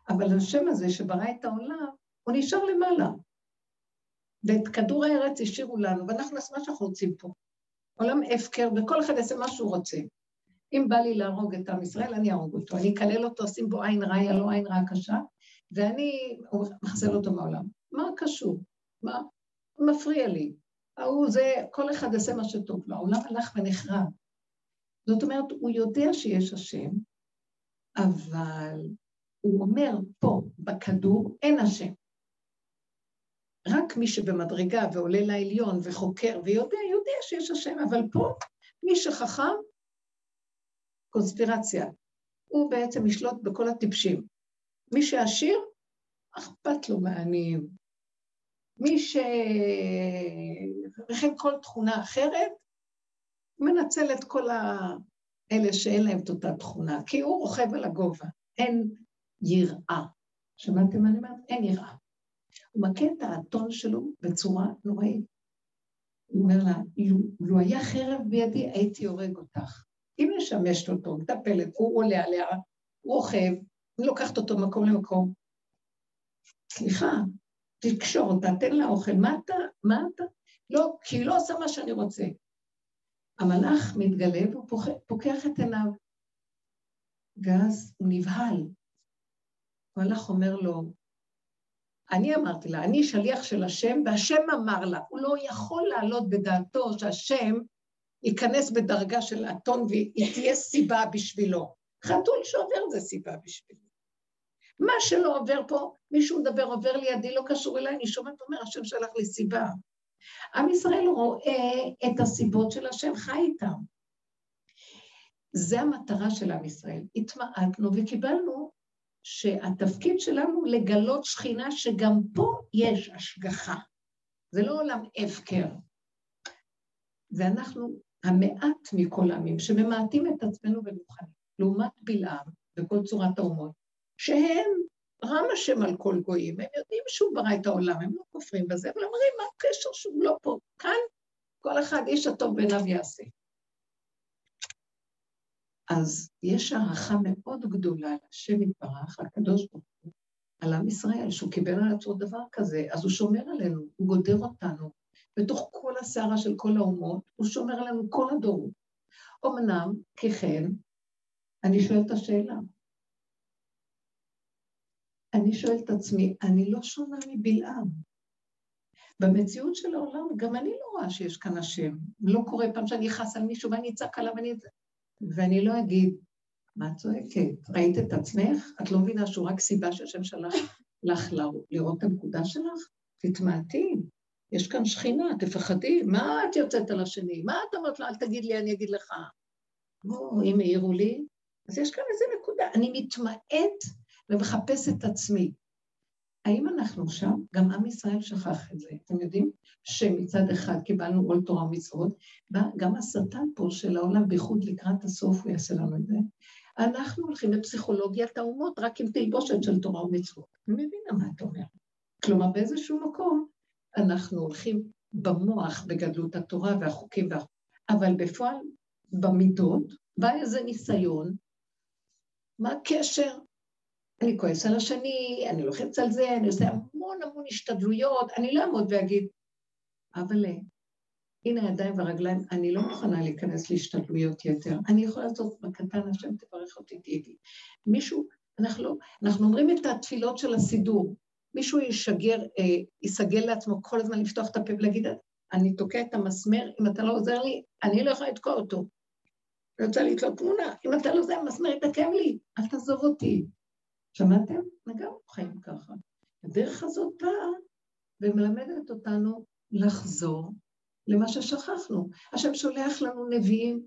אבל השם הזה שברא את העולם, הוא נשאר למעלה. ואת כדור הארץ השאירו לנו, ואנחנו נעשה מה שאנחנו רוצים פה. עולם הפקר, וכל אחד יעשה מה שהוא רוצה. אם בא לי להרוג את עם ישראל, אני אהרוג אותו. אני אקלל אותו, אשים בו עין רעה, לא עין רעה קשה, ואני מחסל אותו מהעולם. מה קשור? מה? מפריע לי. ההוא זה, כל אחד יעשה מה שטוב לו. העולם הלך ונחרב. זאת אומרת, הוא יודע שיש השם, אבל הוא אומר, פה, בכדור, אין השם. רק מי שבמדרגה ועולה לעליון וחוקר ויודע, יודע שיש השם, אבל פה מי שחכם, קונספירציה. הוא בעצם ישלוט בכל הטיפשים. מי שעשיר, אכפת לו מעניים. מי ש... וכן כל תכונה אחרת, מנצל את כל האלה שאין להם את אותה תכונה, כי הוא רוכב על הגובה, אין יראה. שמעתם מה אני אומרת? אין יראה. הוא מכה את האתון שלו בצורה נוראית. הוא אומר לה, לו היה חרב בידי, הייתי הורג אותך. היא משמשת אותו, מטפלת, הוא עולה עליה, הוא רוכב, היא לוקחת אותו מקום למקום. סליחה, תקשור אותה, תן לה אוכל, מה אתה, מה אתה? לא, כי היא לא עושה מה שאני רוצה. המלאך מתגלה והוא פוקח את עיניו, ואז הוא נבהל. המלאך אומר לו, אני אמרתי לה, אני שליח של השם, והשם אמר לה, הוא לא יכול לעלות בדעתו שהשם ייכנס בדרגה של אתון והיא תהיה סיבה בשבילו. חתול שעובר זה סיבה בשבילו. מה שלא עובר פה, מישהו מדבר, עובר לידי, לא קשור אליי, אני שומעת אומר, השם שלח לי סיבה. עם ישראל רואה את הסיבות של השם, חי איתם. זה המטרה של עם ישראל. התמעטנו וקיבלנו שהתפקיד שלנו לגלות שכינה שגם פה יש השגחה. זה לא עולם הפקר. ואנחנו המעט מכל העמים שממעטים את עצמנו ומוכנים, לעומת בלעם וכל צורת האומות, שהם רם השם על כל גויים, הם יודעים שהוא ברא את העולם, הם לא כופרים בזה, אבל אומרים, מה הקשר שהוא לא פה? כאן כל אחד איש הטוב בעיניו יעשה. אז יש הערכה מאוד גדולה להשם יתברך, לקדוש ברוך הוא, על עם ישראל, שהוא קיבל על עצמו דבר כזה, אז הוא שומר עלינו, הוא גודר אותנו. בתוך כל הסערה של כל האומות, הוא שומר עלינו כל הדורות. אמנם, ככן, אני שואלת את השאלה. אני שואלת את עצמי, אני לא שונה מבלעם. במציאות של העולם, גם אני לא רואה שיש כאן השם. לא קורה פעם שאני אכעס על מישהו ואני אצעק עליו ואני... ואני לא אגיד, מה את צועקת? ראית את עצמך? את לא מבינה שהוא רק סיבה שהשם שלח לך לראות את הנקודה שלך? תתמעטי, יש כאן שכינה, תפחדי, מה את יוצאת על השני? מה את אומרת לו, אל תגיד לי, אני אגיד לך. או, אם העירו לי, אז יש כאן איזה נקודה. אני מתמעט ומחפש את עצמי. האם אנחנו שם? גם עם ישראל שכח את זה. אתם יודעים שמצד אחד קיבלנו עול תורה ומצוות, גם השטן פה של העולם, בייחוד לקראת הסוף, הוא יעשה לנו את זה. אנחנו הולכים לפסיכולוגיית האומות רק עם תלבושת של תורה ומצוות. אני מבינה מה את אומרת. כלומר, באיזשהו מקום אנחנו הולכים במוח בגדלות התורה והחוקים, וה... אבל בפועל, במידות, בא איזה ניסיון, מה הקשר? אני כועס על השני, אני לוחץ על זה, אני עושה המון המון השתדלויות, אני לא אעמוד ואגיד, אבל הנה הידיים והרגליים, אני לא מוכנה להיכנס להשתדלויות יתר. אני יכולה לעשות בקטן, השם תברך אותי, תהיי מישהו, אנחנו, אנחנו אומרים את התפילות של הסידור, מישהו ישגר, אה, יסגל לעצמו כל הזמן לפתוח את הפה ולהגיד, אני תוקע את המסמר, אם אתה לא עוזר לי, אני לא יכולה לתקוע אותו. אני רוצה לתלות תמונה, אם אתה לא עוזר, המסמר יתעכב לי, אל תעזוב אותי. שמעתם? וגם חיים ככה. הדרך הזאת באה ומלמדת אותנו לחזור למה ששכחנו. השם שולח לנו נביאים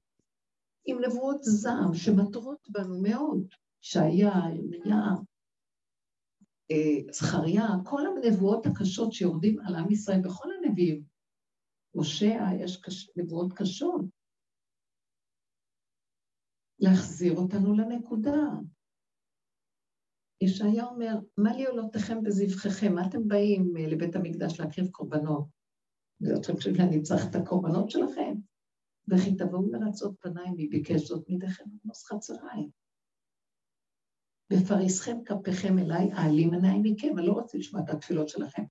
עם נבואות זעם שמטרות בנו מאוד. שהיה, ירמיה, אה, זכריה, כל הנבואות הקשות שיורדים על עם ישראל בכל הנביאים. הושע, יש קש... נבואות קשות. להחזיר אותנו לנקודה. ישעיה אומר, מה לי עולותיכם בזבחיכם? מה אתם באים אה, לבית המקדש להקריב קורבנות? ואתם חושבים שאני צריך את הקורבנות שלכם? וכי תבואו לרצות פניי, מי ביקש זאת מידיכם עמוס חצריים. בפריסכם כפיכם אליי, אעלים עיניי מכם, אני לא רוצה לשמוע את התפילות שלכם.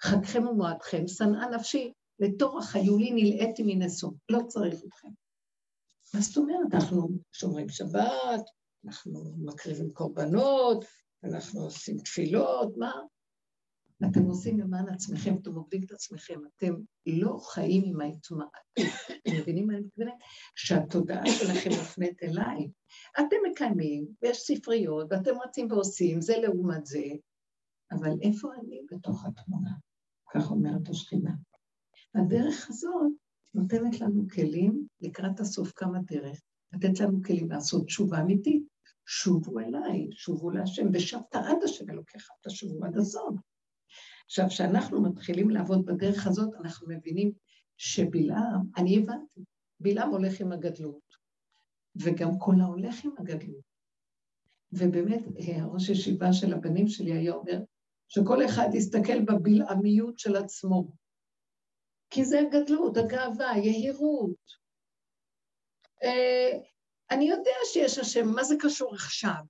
חגכם ומועדכם, שנאה נפשי, לתורך היו לי נלאיתי מנשוא, לא צריך אתכם. מה זאת אומרת? אנחנו שומרים שבת, אנחנו מקריבים קורבנות, אנחנו עושים תפילות, מה? אתם עושים למען עצמכם, אתם עובדים את עצמכם, אתם לא חיים עם ההתמעטות. אתם מבינים מה אני מתכוונת? שהתודעה שלכם מופנית אליי. אתם מקיימים, ויש ספריות, ואתם רצים ועושים, זה לעומת זה, אבל איפה אני בתוך התמונה? כך אומרת השכינה. הדרך הזאת נותנת לנו כלים לקראת הסוף כמה דרך, לתת לנו כלים לעשות תשובה אמיתית. שובו אליי, שובו להשם, ושבת עד השם אלוקיך, תשובו עד הסוף. עכשיו, כשאנחנו מתחילים לעבוד בדרך הזאת, אנחנו מבינים שבלעם, אני הבנתי, בלעם הולך עם הגדלות, וגם כל ההולך עם הגדלות. ובאמת, ראש ישיבה של הבנים שלי היה אומר, שכל אחד יסתכל בבלעמיות של עצמו. כי זה הגדלות, הגאווה, היהירות. אה, אני יודע שיש השם, מה זה קשור עכשיו?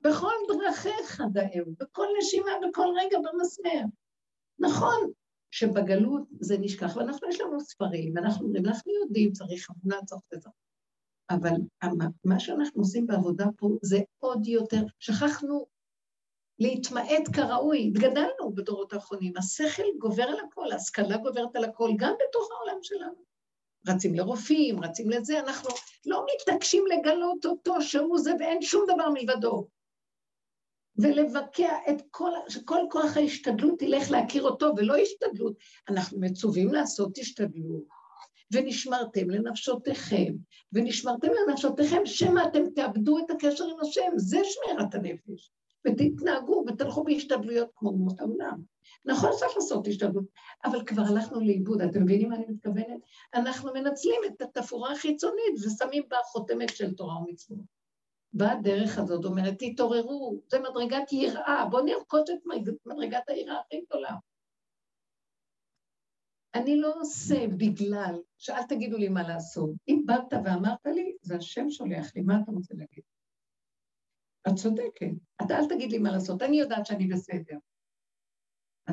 בכל דרכיך דאהו, בכל נשימה, בכל רגע במסמר. נכון שבגלות זה נשכח, ואנחנו, יש לנו ספרים, אנחנו אנחנו יודעים, צריך אמונה, צריך לזה. אבל מה שאנחנו עושים בעבודה פה זה עוד יותר, שכחנו להתמעט כראוי, התגדלנו בדורות האחרונים, השכל גובר על הכל, ההשכלה גוברת על הכל, גם בתוך העולם שלנו. רצים לרופאים, רצים לזה, אנחנו לא מתעקשים לגלות אותו שהוא זה ואין שום דבר מלבדו. ולבקע את כל, שכל כוח ההשתדלות ילך להכיר אותו, ולא השתדלות. אנחנו מצווים לעשות השתדלות. ונשמרתם לנפשותיכם, ונשמרתם לנפשותיכם, שמא אתם תאבדו את הקשר עם השם, זה שמירת הנפש. ותתנהגו ותלכו בהשתדלויות כמו אומות העולם. נכון צריך לעשות השתדלות, אבל כבר הלכנו לאיבוד, אתם מבינים מה אני מתכוונת? אנחנו מנצלים את התפאורה החיצונית ושמים בה חותמת של תורה ומצוות. בדרך הזאת אומרת, תתעוררו, זה מדרגת יראה, בואו נרכוש את מדרגת היראה הכי גדולה. אני לא עושה בגלל, שאל תגידו לי מה לעשות. אם באת ואמרת לי, זה השם שולח לי, מה אתה רוצה להגיד? את צודקת. אתה אל תגיד לי מה לעשות, אני יודעת שאני בסדר.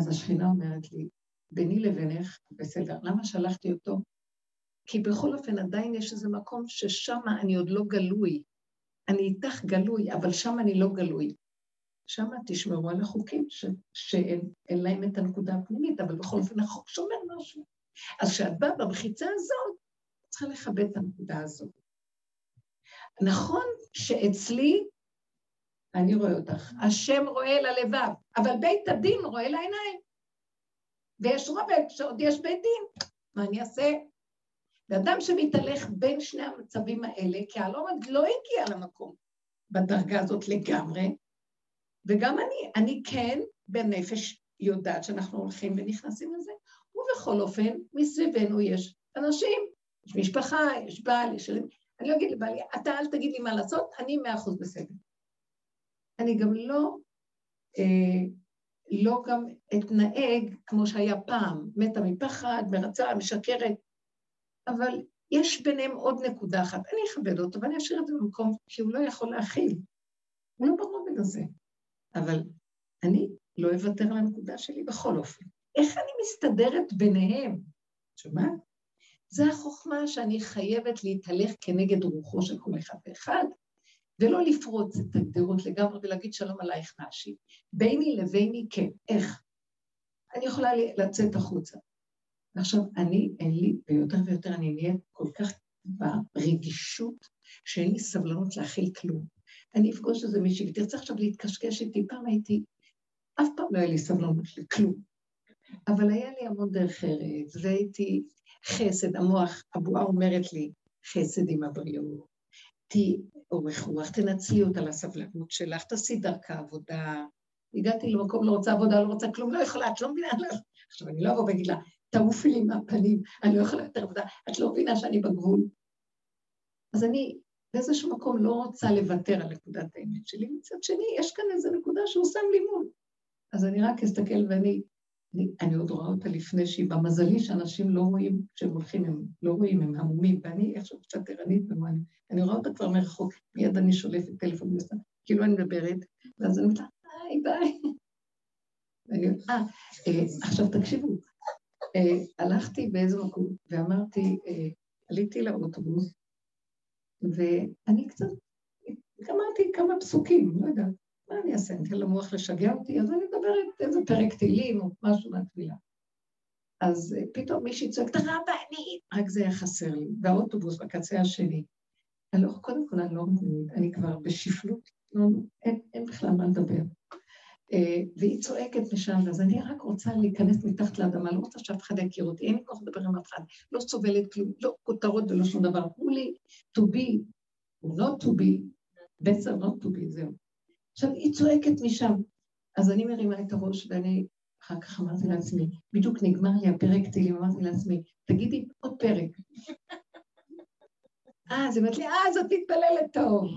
אז השכינה אומרת לי, ביני לבינך, בסדר, למה שלחתי אותו? כי בכל אופן עדיין יש איזה מקום ששם אני עוד לא גלוי. אני איתך גלוי, אבל שם אני לא גלוי. שם תשמרו על החוקים ש... שאין להם את הנקודה הפנימית, אבל בכל אופן החוק שומר משהו. אז כשאת באה במחיצה הזאת, צריכה לכבד את הנקודה הזאת. נכון שאצלי אני רואה אותך. השם רואה ללבב, אבל בית הדין רואה לעיניים. ויש רובד שעוד יש בית דין. מה אני אעשה? ואדם שמתהלך בין שני המצבים האלה, כי הלומד לא הגיע למקום בדרגה הזאת לגמרי, וגם אני, אני כן בנפש יודעת שאנחנו הולכים ונכנסים לזה, ובכל אופן, מסביבנו יש אנשים, יש משפחה, יש בעל, יש... אני לא אגיד לבעלי, אתה אל תגיד לי מה לעשות, אני מאה אחוז בסדר. אני גם לא, לא גם אתנהג כמו שהיה פעם, מתה מפחד, מרצה, משקרת, אבל יש ביניהם עוד נקודה אחת. אני אכבד אותו ואני אשאיר את זה במקום כי הוא לא יכול להכיל. הוא לא ברובד הזה. אבל אני לא אוותר על הנקודה שלי בכל אופן. איך אני מסתדרת ביניהם? שומעת? זה החוכמה שאני חייבת להתהלך כנגד רוחו של כל אחד ואחד, ולא לפרוץ את הגדרות לגמרי ולהגיד שלום עלייך נשי. ביני לביני כן, איך? אני יכולה לצאת החוצה. ועכשיו, אני, אין לי, ויותר ויותר אני נהיית כל כך ברגישות, שאין לי סבלנות להכיל כלום. אני אפגוש איזה מישהי, ותרצה עכשיו להתקשקש איתי, פעם הייתי, אף פעם לא היה לי סבלנות לכלום. אבל היה לי המון דרך ארץ, והייתי חסד, המוח, הבועה אומרת לי, חסד עם הבריאות, תהיי אורך רוח, תנצלי אותה לסבלנות שלך, תעשי דרכה עבודה. הגעתי למקום, לא רוצה עבודה, לא רוצה כלום, לא יכולה, את לא מבינה, לא... עכשיו, אני לא אבוא ואגיד לה, תעופי לי מהפנים, אני לא יכולה יותר עבודה, את לא מבינה שאני בגבול. אז אני באיזשהו מקום לא רוצה לוותר על נקודת האמת שלי, מצד שני, יש כאן איזו נקודה שהוא שם לי מול. אז אני רק אסתכל ואני, אני, אני עוד רואה אותה לפני שהיא במזלי שאנשים לא רואים, כשהם הולכים, הם לא רואים, הם המומים, ואני איכשהו קצת ערנית במובן, אני רואה אותה כבר מרחוק, מיד אני שולפת טלפון ועושה, כאילו אני מדברת, ואז אני אומרת ביי ביי. אה, אה, עכשיו תקשיבו, אה, הלכתי באיזה מקום ואמרתי, אה, עליתי לאוטובוס, ואני קצת אמרתי כמה פסוקים, לא יודעת, מה אני אעשה, אני אתן למוח לשגע אותי, אז אני מדברת איזה פרק תהילים או משהו מהתפילה. אז אה, פתאום מישהי צועקת, רבנית, רק זה היה חסר לי, והאוטובוס בקצה השני. אני לא, קודם כל אני לא מבינה, אני כבר בשפלות, לא, אין, אין בכלל מה לדבר. אה, והיא צועקת משם, אז אני רק רוצה להיכנס מתחת לאדמה, לא רוצה שאף אחד יכיר אותי, אין לי כוח לדבר עם אף אחד, לא סובלת כלום, לא כותרות ולא שום דבר, תנו לי to be, not to be, better not to be, זהו. עכשיו, היא צועקת משם, אז אני מרימה את הראש ואני אחר כך אמרתי לעצמי, בדיוק נגמר לי הפרק תהילים, אמרתי לעצמי, תגידי עוד פרק. אה, אז היא אומרת לי, אה, אז את מתפללת טוב.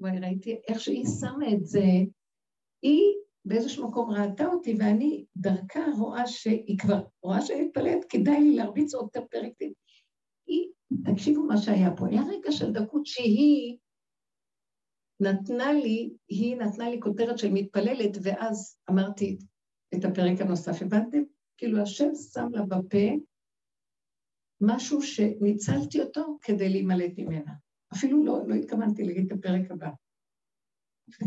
ואני ראיתי איך שהיא שמה את זה, היא באיזשהו מקום ראתה אותי, ואני דרכה רואה שהיא כבר רואה שאני מתפללת, כדאי לי להרביץ עוד את הפרק. היא, תקשיבו מה שהיה פה, היה רגע של דקות שהיא נתנה לי, היא נתנה לי כותרת של מתפללת, ואז אמרתי את הפרק הנוסף. הבנתם? כאילו השם שם לה בפה משהו שניצלתי אותו כדי להימלט ממנה. אפילו לא, לא התכוונתי להגיד את הפרק הבא.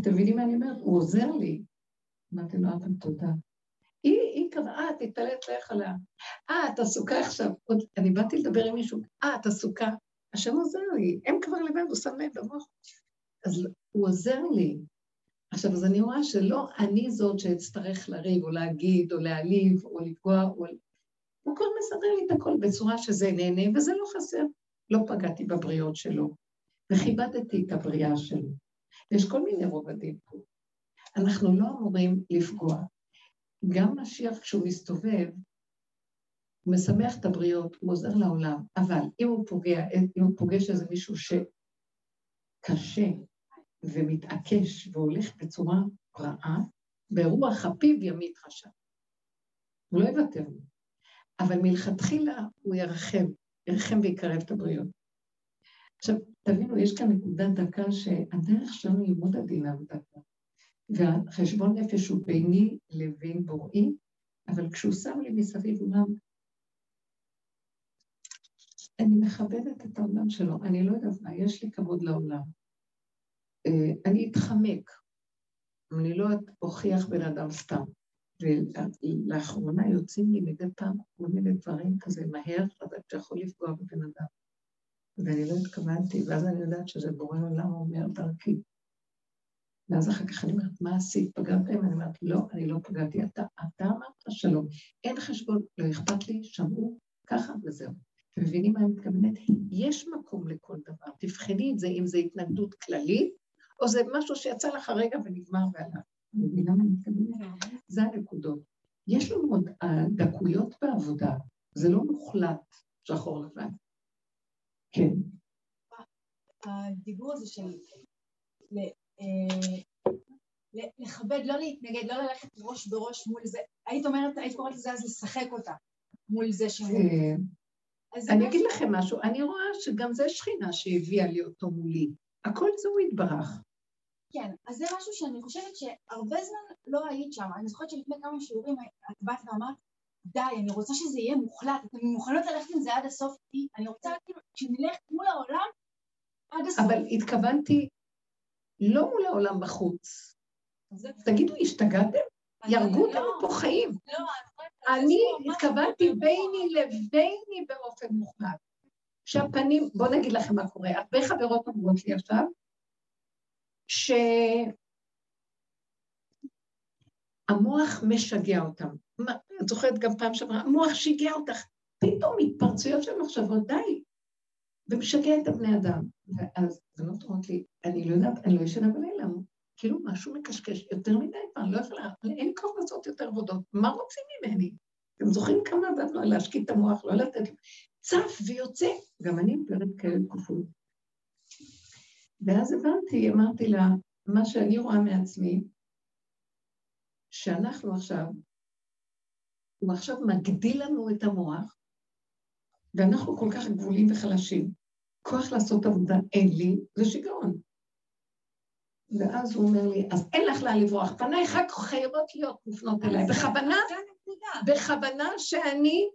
אתם מבינים מה אני אומרת? הוא עוזר לי. אמרתי לו, אבל תודה. היא, היא קבעה, תתעלת לך עליה. אה, את עסוקה עכשיו. עוד, אני באתי לדבר עם מישהו, אה, את עסוקה. השם עוזר לי, הם כבר לבד, הוא שם לב במוח. אז הוא עוזר לי. עכשיו, אז אני רואה שלא אני זאת שאצטרך לריב, או להגיד, או להעליב, או לפגוע, או... הוא כבר מסדר לי את הכל בצורה שזה נהנה, וזה לא חסר. לא פגעתי בבריאות שלו, וכיבדתי את הבריאה שלו. יש כל מיני רובדים פה. אנחנו לא אמורים לפגוע. גם משיח, כשהוא מסתובב, הוא משמח את הבריות, הוא עוזר לעולם, אבל אם הוא פוגע, אם הוא פוגש איזה מישהו שקשה ומתעקש והולך בצורה רעה, ברוח הפיו ימית רשע. הוא לא יוותר לו. אבל מלכתחילה הוא ירחם, ירחם ויקרב את הבריות. עכשיו, תבינו, יש כאן נקודה דקה שהדרך שלנו ללמוד הדין עבודה והחשבון נפש הוא ביני לבין בוראי, אבל כשהוא שם לי מסביב עולם, אני מכבדת את העולם שלו, אני לא יודעת מה, יש לי כבוד לעולם. אה, אני אתחמק, אני לא אוכיח בן אדם סתם. ולאחרונה יוצאים לי מדי פעם כל מיני דברים כזה מהר, אבל אתה יכול לפגוע בבן אדם. ואני לא התכוונתי, ואז אני יודעת שזה בורא עולם אומר דרכי. ואז אחר כך אני אומרת, מה עשית? פגעת? אני אומרת, לא, אני לא פגעתי. אתה, אתה אמרת שלום. אין חשבון, לא אכפת לי, שמעו, ככה וזהו. אתם מבינים מה אני מתכוונת? יש מקום לכל דבר. תבחני את זה, אם זו התנגדות כללית, או זה משהו שיצא לך רגע ונגמר והלך. מבינה מה אני מתכוונת? זה הנקודות. יש לנו עוד דקויות בעבודה, זה לא מוחלט שחור לבן. כן. הדיבור הזה של אה, לכבד, לא להתנגד, לא ללכת ראש בראש מול זה, היית אומרת, היית קוראת לזה אז לשחק אותה מול זה ש... כן. אני אגיד לכם משהו, אני רואה שגם זה שכינה שהביאה לי אותו מולי. הכל זה הוא יתברך. כן, אז זה משהו שאני חושבת שהרבה זמן לא היית שם. אני זוכרת שלפני כמה שיעורים את באת ואמרת, די, אני רוצה שזה יהיה מוחלט, אתם מוכנות ללכת עם זה עד הסוף, אני רוצה כאילו, שנלך מול העולם עד הסוף. אבל התכוונתי לא מול העולם בחוץ. תגידו, השתגעתם? יהרגו אותנו לא- פה חיים. לא, אני התכוונתי ביני לביני באופן מוחלט. שהפנים, בואו נגיד לכם מה קורה. הרבה חברות אומרות לי עכשיו, שהמוח משגע אותם. את זוכרת גם פעם שעברה, המוח שיגע אותך. פתאום התפרצויות של מחשבות, די, ומשגע את הבני אדם. ואז בנות אומרות לי, אני לא יודעת, אני לא ישנה בלילה, כאילו משהו מקשקש יותר מדי כבר, לא יכולה, אין כוח לעשות יותר עבודות, מה רוצים ממני? אתם זוכרים כמה עבדנו על להשקיט את המוח, לא לתת, צף ויוצא, גם אני עוברת כאלה תקופות. ואז הבנתי, אמרתי לה, מה שאני רואה מעצמי, שאנחנו עכשיו, הוא עכשיו מגדיל לנו את המוח, ואנחנו כל כך גבולים וחלשים. כוח לעשות עבודה אין לי, זה שיגעון. ואז הוא אומר לי, אז אין לך לאן לברוח, פנייך רק חייבות להיות מופנות אליי. בכוונה, בכוונה שאני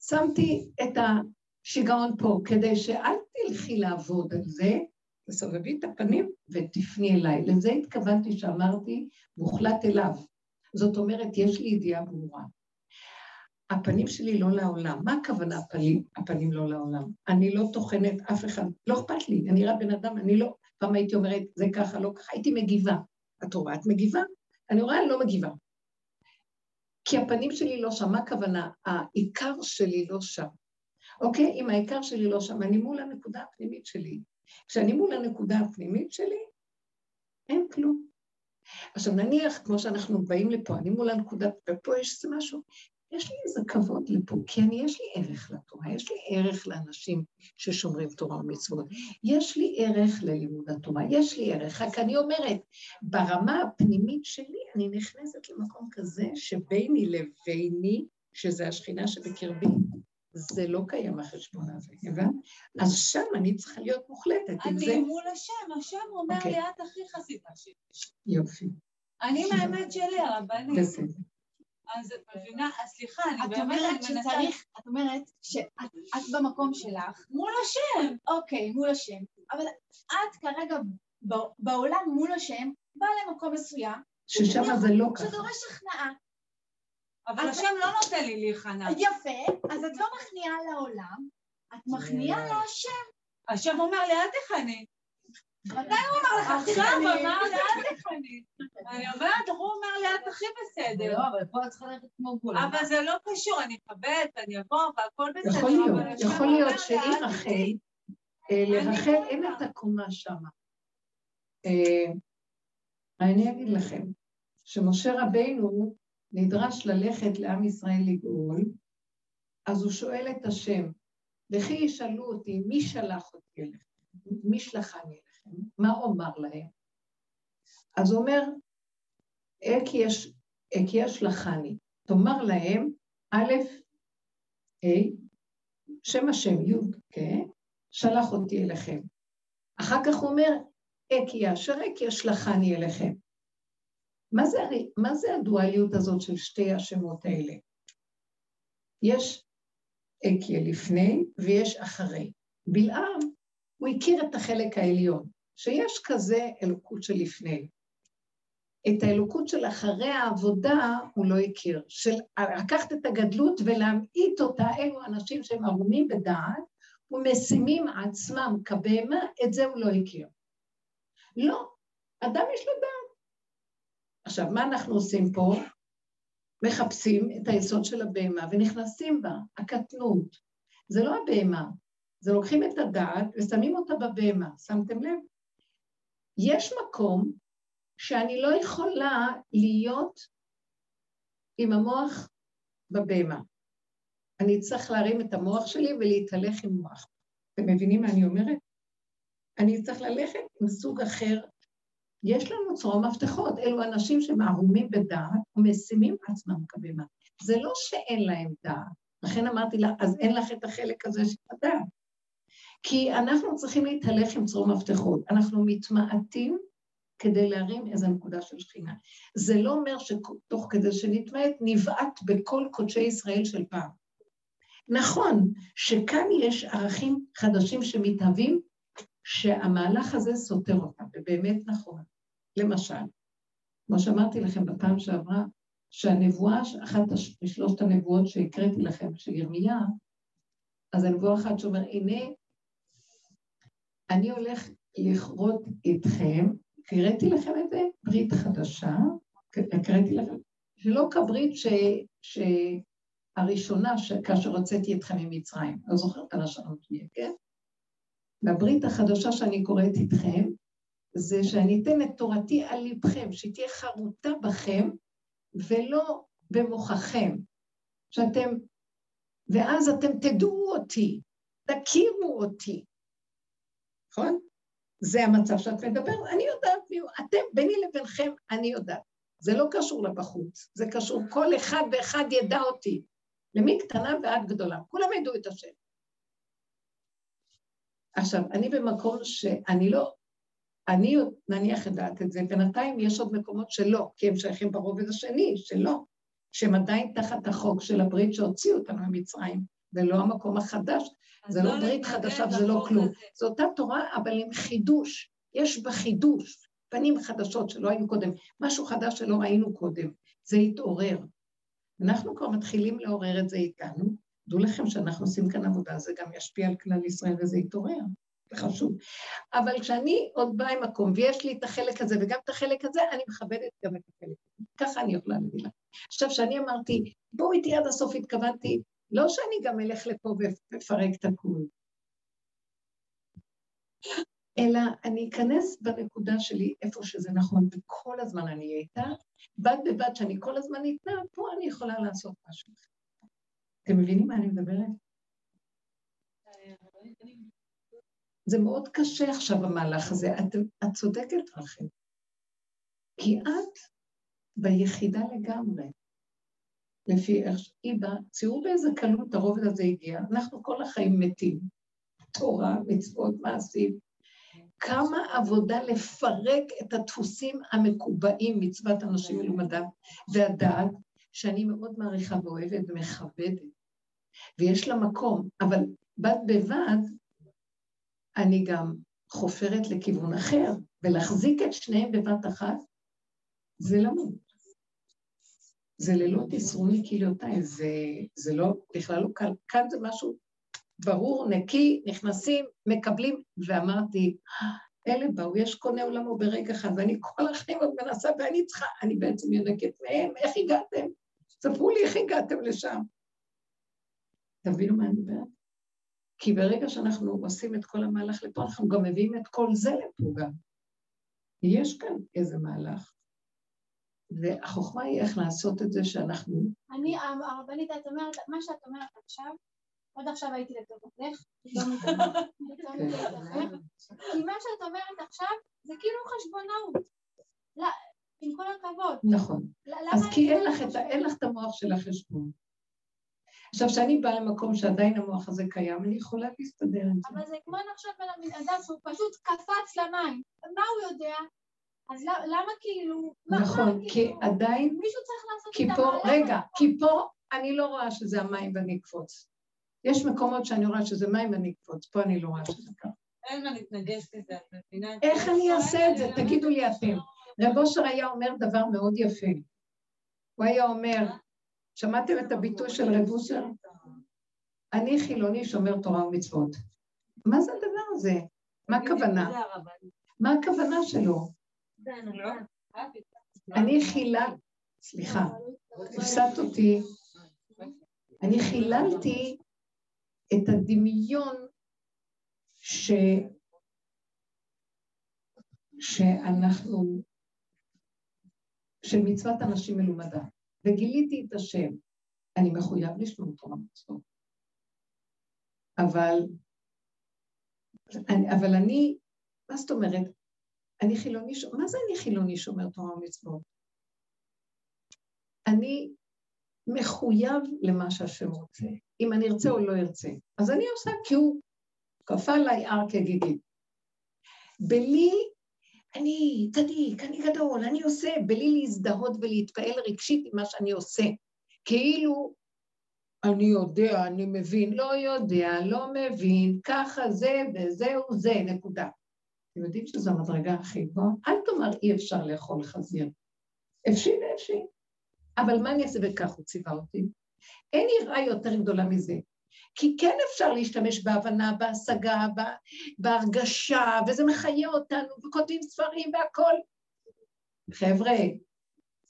שמתי את השיגעון פה, כדי שאל תלכי לעבוד על זה, תסובבי את הפנים ותפני אליי. לזה התכוונתי שאמרתי, מוחלט אליו. זאת אומרת, יש לי ידיעה ברורה. הפנים שלי לא לעולם. מה הכוונה הפנים, הפנים לא לעולם? אני לא טוחנת אף אחד, לא אכפת לי, אני נראה בן אדם, אני לא... פעם הייתי אומרת, זה ככה, לא ככה, הייתי מגיבה. את רואה, את מגיבה? אני רואה, אני לא מגיבה. כי הפנים שלי לא שם, מה הכוונה? העיקר שלי לא שם. אוקיי? אם העיקר שלי לא שם, אני מול הנקודה הפנימית שלי. כשאני מול הנקודה הפנימית שלי, אין כלום. עכשיו נניח, כמו שאנחנו באים לפה, אני מול הנקודה, ופה יש איזה משהו, יש לי איזה כבוד לפה, כי אני, יש לי ערך לתורה, יש לי ערך לאנשים ששומרים תורה ומצוות, יש לי ערך ללימוד התורה, יש לי ערך, רק אני אומרת, ברמה הפנימית שלי אני נכנסת למקום כזה שביני לביני, שזה השכינה שבקרבי, זה לא קיים החשבון הזה, הבנת? אז שם אני צריכה להיות מוחלטת. אני מול השם, השם אומר אוקיי. לי, את הכי חסידה שלי. יופי. אני מהאמת שלי, הרבנית. בסדר. אז את מבינה, סליחה, אני באמת, מנסה... שצריך, את אומרת שאת במקום שלך. מול השם. אוקיי, מול השם. אבל את כרגע בעולם מול השם, באה למקום מסוים. ששם זה לא ככה. שדורש הכנעה. אבל השם לא נותן לי להיכנע. יפה, אז את לא מכניעה לעולם, את מכניעה להשם. השם אומר לי, אל תכני. מתי הוא אומר לך? עכשיו אמר לי, אל תכני. אני אומרת, הוא אומר לי, את הכי בסדר. לא, אבל פה את צריכה ללכת כמו כולם. אבל זה לא קשור, אני אכבד, אני אבוא, והכל בסדר. יכול להיות, יכול להיות שהיא רחל, אה, לרחל אין את הקומה שמה. אה, אני אגיד לכם, שמשה רבינו נדרש ללכת לעם ישראל לגאול, אז הוא שואל את השם, וכי ישאלו אותי, מי שלח אותי אליכם? מי שלחני אליכם? מה אומר להם? אז הוא אומר, אקי ישלחני, תאמר להם, א', ה', שם השם י', כן? שלח אותי אליכם. אחר כך הוא אומר, אקי אשר אקי ישלחני אליכם. מה זה, מה זה הדואליות הזאת של שתי השמות האלה? יש אקיה לפני ויש אחרי. בלעם, הוא הכיר את החלק העליון, שיש כזה אלוקות של לפני. את האלוקות של אחרי העבודה הוא לא הכיר. של לקחת את הגדלות ולהמעיט אותה, אלו אנשים שהם ערומים בדעת ומשימים עצמם כבהמה, את זה הוא לא הכיר. לא, אדם יש לו דעת. עכשיו, מה אנחנו עושים פה? מחפשים את היסוד של הבהמה ונכנסים בה, הקטנות. זה לא הבהמה, זה לוקחים את הדעת ושמים אותה בבהמה, שמתם לב? יש מקום שאני לא יכולה להיות עם המוח בבהמה. אני צריך להרים את המוח שלי ולהתהלך עם מוח. אתם מבינים מה אני אומרת? אני צריך ללכת עם סוג אחר יש לנו צרור מפתחות, אלו אנשים שמערומים בדעת ומשימים עצמם כבמה. זה לא שאין להם דעת, לכן אמרתי לה, אז אין לך את החלק הזה של הדעת. כי אנחנו צריכים להתהלך עם צרור מפתחות, אנחנו מתמעטים כדי להרים איזו נקודה של שכינה. זה לא אומר שתוך כדי שנתמעט, נבעט בכל קודשי ישראל של פעם. נכון שכאן יש ערכים חדשים שמתהווים, שהמהלך הזה סותר אותם, ובאמת נכון. למשל, כמו שאמרתי לכם בפעם שעברה, שהנבואה, אחת משלושת הנבואות שהקראתי לכם, של ירמיה, אז הנבואה אחת שאומר, הנה, אני הולך לכרות איתכם, הקראתי לכם את זה, ברית חדשה, הקראתי לכם, שלא כברית ש, שהראשונה, ש, כאשר הוצאתי אתכם ממצרים, לא זוכרת על השנות מי, כן? והברית החדשה שאני קוראת איתכם, זה שאני אתן את תורתי על ליבכם, שהיא תהיה חרוטה בכם ולא במוחכם, שאתם, ואז אתם תדעו אותי, תכירו אותי, נכון? זה המצב שאת מדברת, אני יודעת מי הוא, אתם, ביני לבינכם, אני יודעת. זה לא קשור לבחוץ, זה קשור, כל אחד ואחד ידע אותי, למי קטנה ועד גדולה, כולם ידעו את השם. עכשיו, אני במקום שאני לא, אני נניח יודעת את זה, בינתיים יש עוד מקומות שלא, כי הם שייכים ברובד השני, שלא, שהם עדיין תחת החוק של הברית שהוציאו אותנו ממצרים, ולא המקום החדש, זה לא, לא ברית חדשה וזה לא כלום. זו אותה תורה, אבל עם חידוש, יש בה חידוש, פנים חדשות שלא היו קודם, משהו חדש שלא ראינו קודם, זה התעורר. אנחנו כבר מתחילים לעורר את זה איתנו, דעו לכם שאנחנו עושים כאן עבודה, זה גם ישפיע על כלל ישראל וזה יתעורר. זה חשוב. אבל כשאני עוד באה עם מקום, ויש לי את החלק הזה וגם את החלק הזה, אני מכבדת גם את החלק הזה. ככה אני יכולה להגיד לך. עכשיו, כשאני אמרתי, בואו איתי עד הסוף, התכוונתי, לא שאני גם אלך לפה ואפרק את הכול, אלא אני אכנס בנקודה שלי איפה שזה נכון, וכל הזמן אני אהיה איתה, בד בבד שאני כל הזמן איתה, פה אני יכולה לעשות משהו. אתם מבינים מה אני מדברת? זה מאוד קשה עכשיו המהלך הזה, את, את צודקת רחל. כי את ביחידה לגמרי, לפי איך שהיא באה, תראו באיזה קלות הרובד הזה הגיע, אנחנו כל החיים מתים. תורה, מצוות, מעשים. כמה עבודה לפרק את הדפוסים המקובעים, מצוות אנשים מלומדם, והדעת, שאני מאוד מעריכה ואוהבת ומכבדת. ויש לה מקום, אבל בד בבד, אני גם חופרת לכיוון אחר, ולהחזיק את שניהם בבת אחת, זה למות. זה ללא תסרוני כליותיי, זה, זה לא, בכלל לא קל. כאן זה משהו ברור, נקי, נכנסים, מקבלים, ואמרתי, אלה באו, יש קונה עולמו ברגע אחד, ואני כל החיים עוד מנסה, ואני צריכה, אני בעצם יונקת מהם, איך הגעתם? ספרו לי איך הגעתם לשם. תבינו מה אני מדברת? כי ברגע שאנחנו עושים את כל המהלך לפה, אנחנו גם מביאים את כל זה לפה גם. יש כאן איזה מהלך. והחוכמה היא איך לעשות את זה שאנחנו... אני, הרבנית, את אומרת, מה שאת אומרת עכשיו, עוד עכשיו הייתי לטובתך, לא כי מה שאת אומרת עכשיו זה כאילו חשבונאות. עם כל הכבוד. נכון. אז כי אין לך את המוח של החשבון. עכשיו, כשאני באה למקום שעדיין המוח הזה קיים, אני יכולה להסתדר עם זה. אבל זה כמו נחשב על המנהדף, הוא פשוט קפץ למים. מה הוא יודע? אז למה כאילו... נכון, כי עדיין... מישהו צריך לעשות את המהלך. רגע, כי פה אני לא רואה שזה המים ואני אקפוץ. יש מקומות שאני רואה שזה מים ואני אקפוץ, פה אני לא רואה שזה ככה. אין מה להתנגש לזה, את מבינה? איך אני אעשה את זה? תגידו לי אתם. רב אושר היה אומר דבר מאוד יפה. הוא היה אומר, שמעתם את הביטוי של רב אושר? אני חילוני שומר תורה ומצוות. מה זה הדבר הזה? מה הכוונה? מה הכוונה שלו? אני חילה, סליחה, הפסדת אותי, אני חיללתי את הדמיון ש... שאנחנו, של מצוות אנשים מלומדה, וגיליתי את השם. אני מחויב לשמור תורה מצוות. אבל, אבל אני, מה זאת אומרת? אני חילוני, מה זה אני חילוני שומר תורה ומצוות? אני מחויב למה שהשם רוצה, אם אני ארצה או לא ארצה. אז אני עושה כי הוא כפה עליי הר כגיגית. בלי, אני צדיק, אני גדול, אני עושה, בלי להזדהות ולהתפעל רגשית עם מה שאני עושה. כאילו, אני יודע, אני מבין, לא יודע, לא מבין, ככה זה וזהו זה, נקודה. אתם יודעים שזו המדרגה הכי גבוהה? אל תאמר אי אפשר לאכול חזיר. אפשי ואפשי. אבל מה אני אעשה וכך הוא ציווה אותי? אין יראה יותר גדולה מזה. כי כן אפשר להשתמש בהבנה, בהשגה, בהרגשה, וזה מחיה אותנו, וכותבים ספרים והכול. חבר'ה,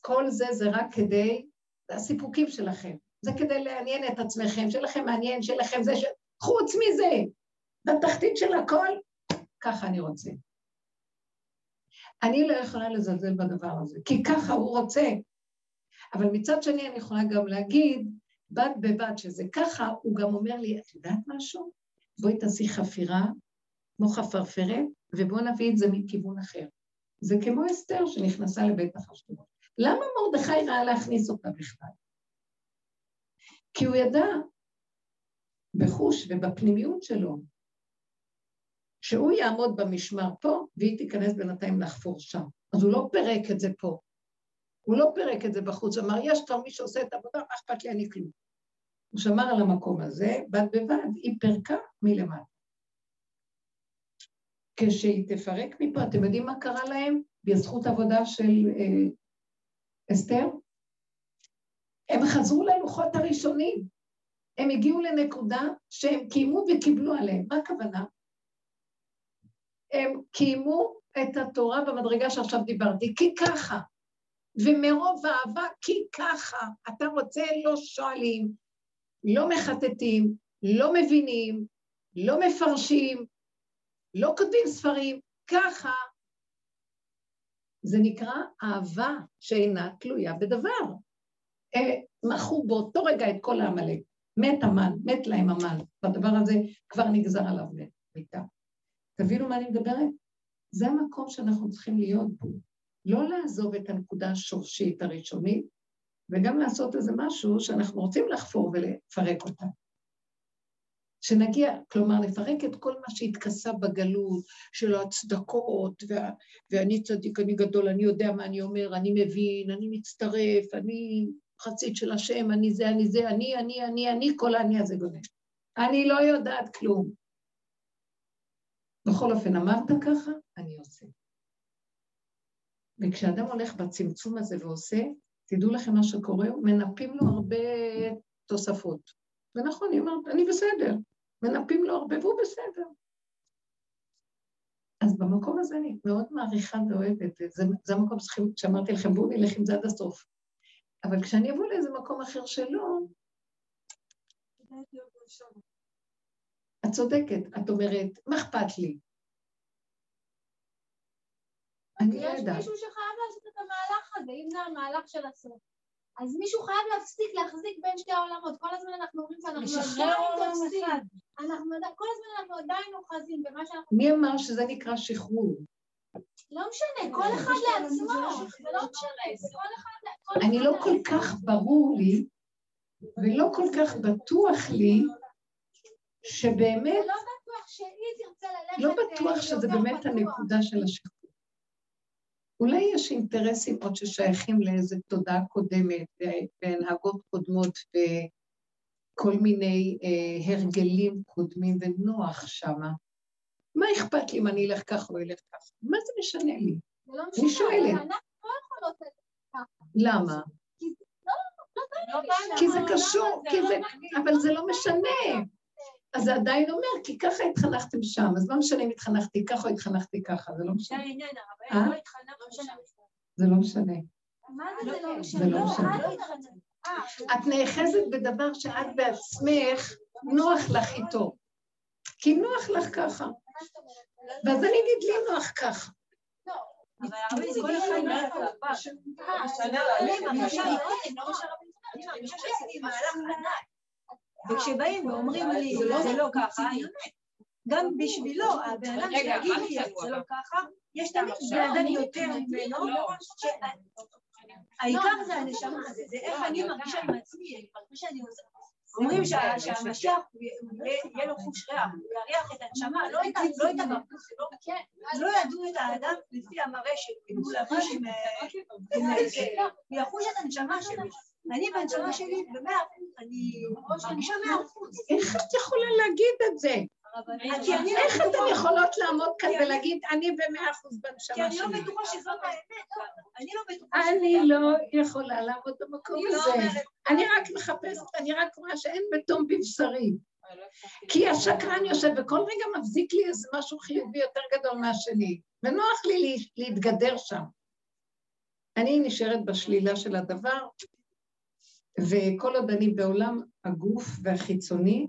כל זה זה רק כדי, זה הסיפוקים שלכם. זה כדי לעניין את עצמכם, שלכם מעניין, שלכם זה ש... חוץ מזה, בתחתית של הכל, ככה אני רוצה. אני לא יכולה לזלזל בדבר הזה, כי ככה הוא רוצה. אבל מצד שני אני יכולה גם להגיד, בד בבד שזה ככה, הוא גם אומר לי, את יודעת משהו? בואי תעשי חפירה, כמו חפרפרת, ובואו נביא את זה מכיוון אחר. זה כמו אסתר שנכנסה לבית החשבונות. למה מרדכי ראה להכניס אותה בכלל? כי הוא ידע בחוש ובפנימיות שלו שהוא יעמוד במשמר פה והיא תיכנס בינתיים לחפור שם. אז הוא לא פירק את זה פה, הוא לא פירק את זה בחוץ, אמר, יש כבר מי שעושה את העבודה, מה אכפת לי, אני כלום. הוא שמר על המקום הזה, בד בבד, היא פירקה מלמטה. כשהיא תפרק מפה, אתם יודעים מה קרה להם בזכות עבודה של אה, אסתר? הם חזרו ללוחות הראשונים. הם הגיעו לנקודה שהם קיימו וקיבלו עליהם. מה הכוונה? הם קיימו את התורה במדרגה שעכשיו דיברתי, כי ככה. ומרוב אהבה, כי ככה. אתה רוצה, לא שואלים, לא מחטטים, לא מבינים, לא מפרשים, לא כותבים ספרים, ככה. זה נקרא אהבה שאינה תלויה בדבר. אה, מכו באותו רגע את כל העמלק. מת המן, מת להם המן. בדבר הזה כבר נגזר עליו מיתה. תבינו מה אני מדברת? זה המקום שאנחנו צריכים להיות בו. לא לעזוב את הנקודה השורשית הראשונית, וגם לעשות איזה משהו שאנחנו רוצים לחפור ולפרק אותה. שנגיע, כלומר, לפרק את כל מה שהתכסה בגלות, של ההצדקות, וה, ואני צדיק, אני גדול, אני יודע מה אני אומר, אני מבין, אני מצטרף, אני חצית של השם, אני זה, אני זה, אני, אני, אני, אני, כל האני הזה גונן. אני לא יודעת כלום. בכל אופן, אמרת ככה, אני עושה. וכשאדם הולך בצמצום הזה ועושה, תדעו לכם מה שקורה, מנפים לו הרבה תוספות. ונכון, היא אומרת, אני בסדר. מנפים לו הרבה והוא בסדר. אז במקום הזה אני מאוד מעריכה ואוהבת, זה, זה המקום שאמרתי לכם, בואו נלך עם זה עד הסוף. אבל כשאני אבוא לאיזה מקום אחר שלא, את צודקת, את אומרת, מה אכפת לי? אני לא יודעת. יש מישהו שחייב לעשות את המהלך הזה, אם זה המהלך של הסוף. אז מישהו חייב להפסיק להחזיק בין שתי העולמות. כל הזמן אנחנו אומרים שאנחנו עדיין תופסים. אנחנו כל הזמן אנחנו עדיין אוחזים במה שאנחנו... מי אמר שזה נקרא שחרור? לא משנה, כל אחד לעצמו, זה לא משנה, כל אחד... אני לא כל כך ברור לי, ולא כל כך בטוח לי, שבאמת... לא בטוח שהיא תרצה ללכת... לא בטוח שזה באמת הנקודה של השחרור. אולי יש אינטרסים עוד ששייכים לאיזו תודעה קודמת והנהגות קודמות וכל מיני אה, הרגלים קודמים ונוח שמה. מה אכפת לי אם אני אלך ככה או אלך ככה? מה זה משנה לי? זה לא משנה, אני שואלת. אנחנו לא יכולות ככה. למה? לא, לא כי זה קשור, אבל זה לא משנה. אז זה עדיין אומר, כי ככה התחנכתם שם, אז לא משנה אם התחנכתי ככה או התחנכתי ככה, זה לא משנה. זה העניין, אה? לא התחנכנו שם. זה לא משנה. מה זה זה לא משנה? זה לא. את נאחזת בדבר שאת בעצמך, נוח לך איתו. כי נוח לך ככה. ואז אני אגיד לי נוח ככה. אבל כל אחד וכשבאים ואומרים לי, זה לא ככה, גם בשבילו, הבן אדם שיגיד לי, זה לא ככה, יש תמיד בן אדם יותר ממנו, העיקר זה הנשמה, זה איך אני מרגישה עם עצמי, מרגישה שאני עושה... אומרים שהמשיח, יהיה לו חוש ריח, הוא יריח את הנשמה, לא את הבחוץ, לא ידעו את האדם לפי המראה שהוא לבוש עם... הוא יחוש את הנשמה שלי. אני בנשמה שלי במאה אחוז, אני מרגישה מאה אחוז. איך את יכולה להגיד את זה? איך אתן יכולות לעמוד כאן ולהגיד, אני במאה אחוז בנשמה שלי? כי אני לא בטוחה שזאת האמת. אני לא בטוחה אני לא יכולה לעמוד במקום לא הזה. אני רק מחפשת, אני רק רואה שאין בתום בבשרי. כי השקרן יושב וכל רגע מבזיק לי איזה משהו חיובי יותר גדול מהשני, ונוח לי להתגדר שם. אני נשארת בשלילה של הדבר, וכל עוד אני בעולם הגוף והחיצוני,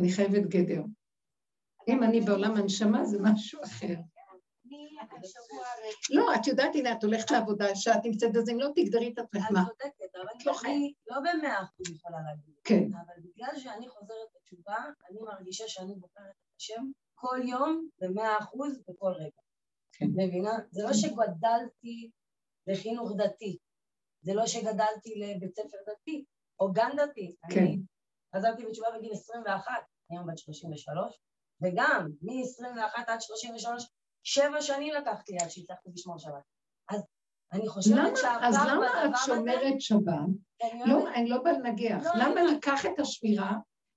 אני חייבת גדר. אם אני בעולם הנשמה זה משהו אחר. לא, את יודעת, הנה, את הולכת לעבודה, שאת נמצאת בזה, אם לא תגדרי את עצמך, מה? את צודקת, אבל אני לא במאה אחוז יכולה להגיד. כן. אבל בגלל שאני חוזרת בתשובה, אני מרגישה שאני בוחרת את השם כל יום במאה אחוז בכל רגע. כן. מבינה? זה לא שגדלתי לחינוך דתי, זה לא שגדלתי לבית ספר דתי, או גן דתי. כן. אני חזרתי בתשובה בגיל 21, היום בת 33, וגם מ-21 עד 33, שבע שנים לקחתי עד שהצלחתי לשמור שבת. אז אני חושבת שהפעם אז למה את שומרת שבת? לא, אני לא באה לנגח. לא, למה ניקח את השמירה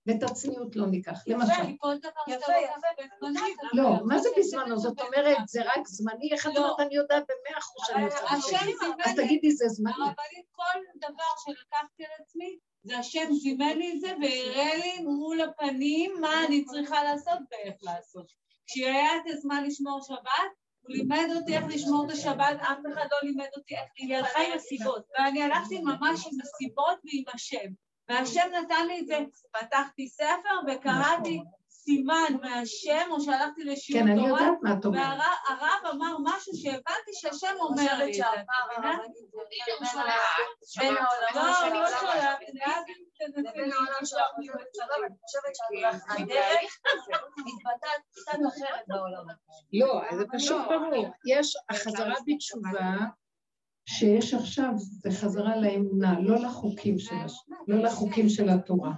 ואת הצניעות לא ניקח? למשל. יפה, יפה, לא, מה זה בזמנו? זאת אומרת, זה רק זמני? איך את לא. אומרת, אני יודעת במאה אחוז שאני את אז תגידי, זה זמני. הרבנית, כל דבר שלקחתי על עצמי, זה השם זימן לי את זה והראה לי מול הפנים מה אני צריכה לעשות ואיך לעשות. כשהיה את הזמן לשמור שבת, הוא לימד אותי איך לשמור את השבת, אף אחד לא לימד אותי איך, היא הלכה עם הסיבות, ואני הלכתי ממש עם הסיבות ועם השם. והשם נתן לי את זה, פתחתי ספר וקראתי סימן מהשם, או שהלכתי לשיעור כן, אני תורה, יודעת מה את אומרת. והרב אמר משהו שהבנתי שהשם אומר לי את זה. לא, העולמות. לא אני. לא, זה פשוט ברור. יש החזרה בתשובה שיש עכשיו, זה חזרה לאמונה, לא לחוקים של, לא לחוקים של התורה.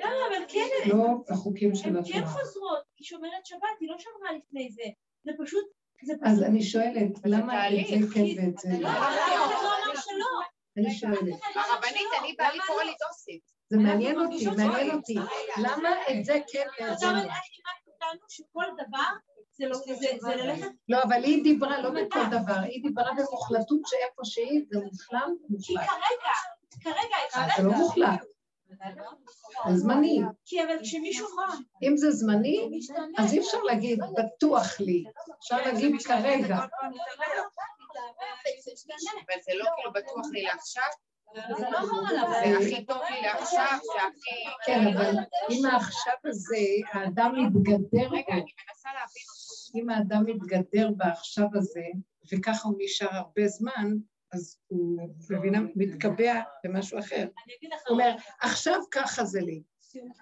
לא, לא, אבל כן, לא לחוקים של הן כן התורה. חוזרות, היא שומרת שבת, היא לא שמרה לפני זה. זה פשוט, אז. אני שואלת, למה את זה כן ואת זה לא, לא? אף אחד לא אמר שלא. אני שואלת. הרבנית, אני בעלי קורא לי דוסית. זה מעניין אותי, מעניין אותי. למה את זה כן ואת זה עכשיו, לא? שכל דבר זה לא- זה- זה ללכת... לא, אבל היא דיברה לא בכל דבר, היא דיברה במוחלטות שאיפה שהיא, זה מושלם, כי מוחלט. כרגע, כרגע, זה לא מוחלט, זמני. כי אבל כשמישהו חם, אם זה זמני, אז אי אפשר להגיד בטוח לי, אפשר להגיד כרגע. אבל זה לא כאילו בטוח לי לעכשיו, זה לא. זה הכי טוב לי לעכשיו, זה הכי... כן, אבל אם העכשיו הזה, האדם מתגדר רגע, אני מנסה להבין אותו. אם האדם מתגדר בעכשיו הזה, וככה הוא נשאר הרבה זמן, אז הוא, מבינה, מתקבע במשהו אחר. אגיד לך, הוא אומר, עכשיו ככה זה לי,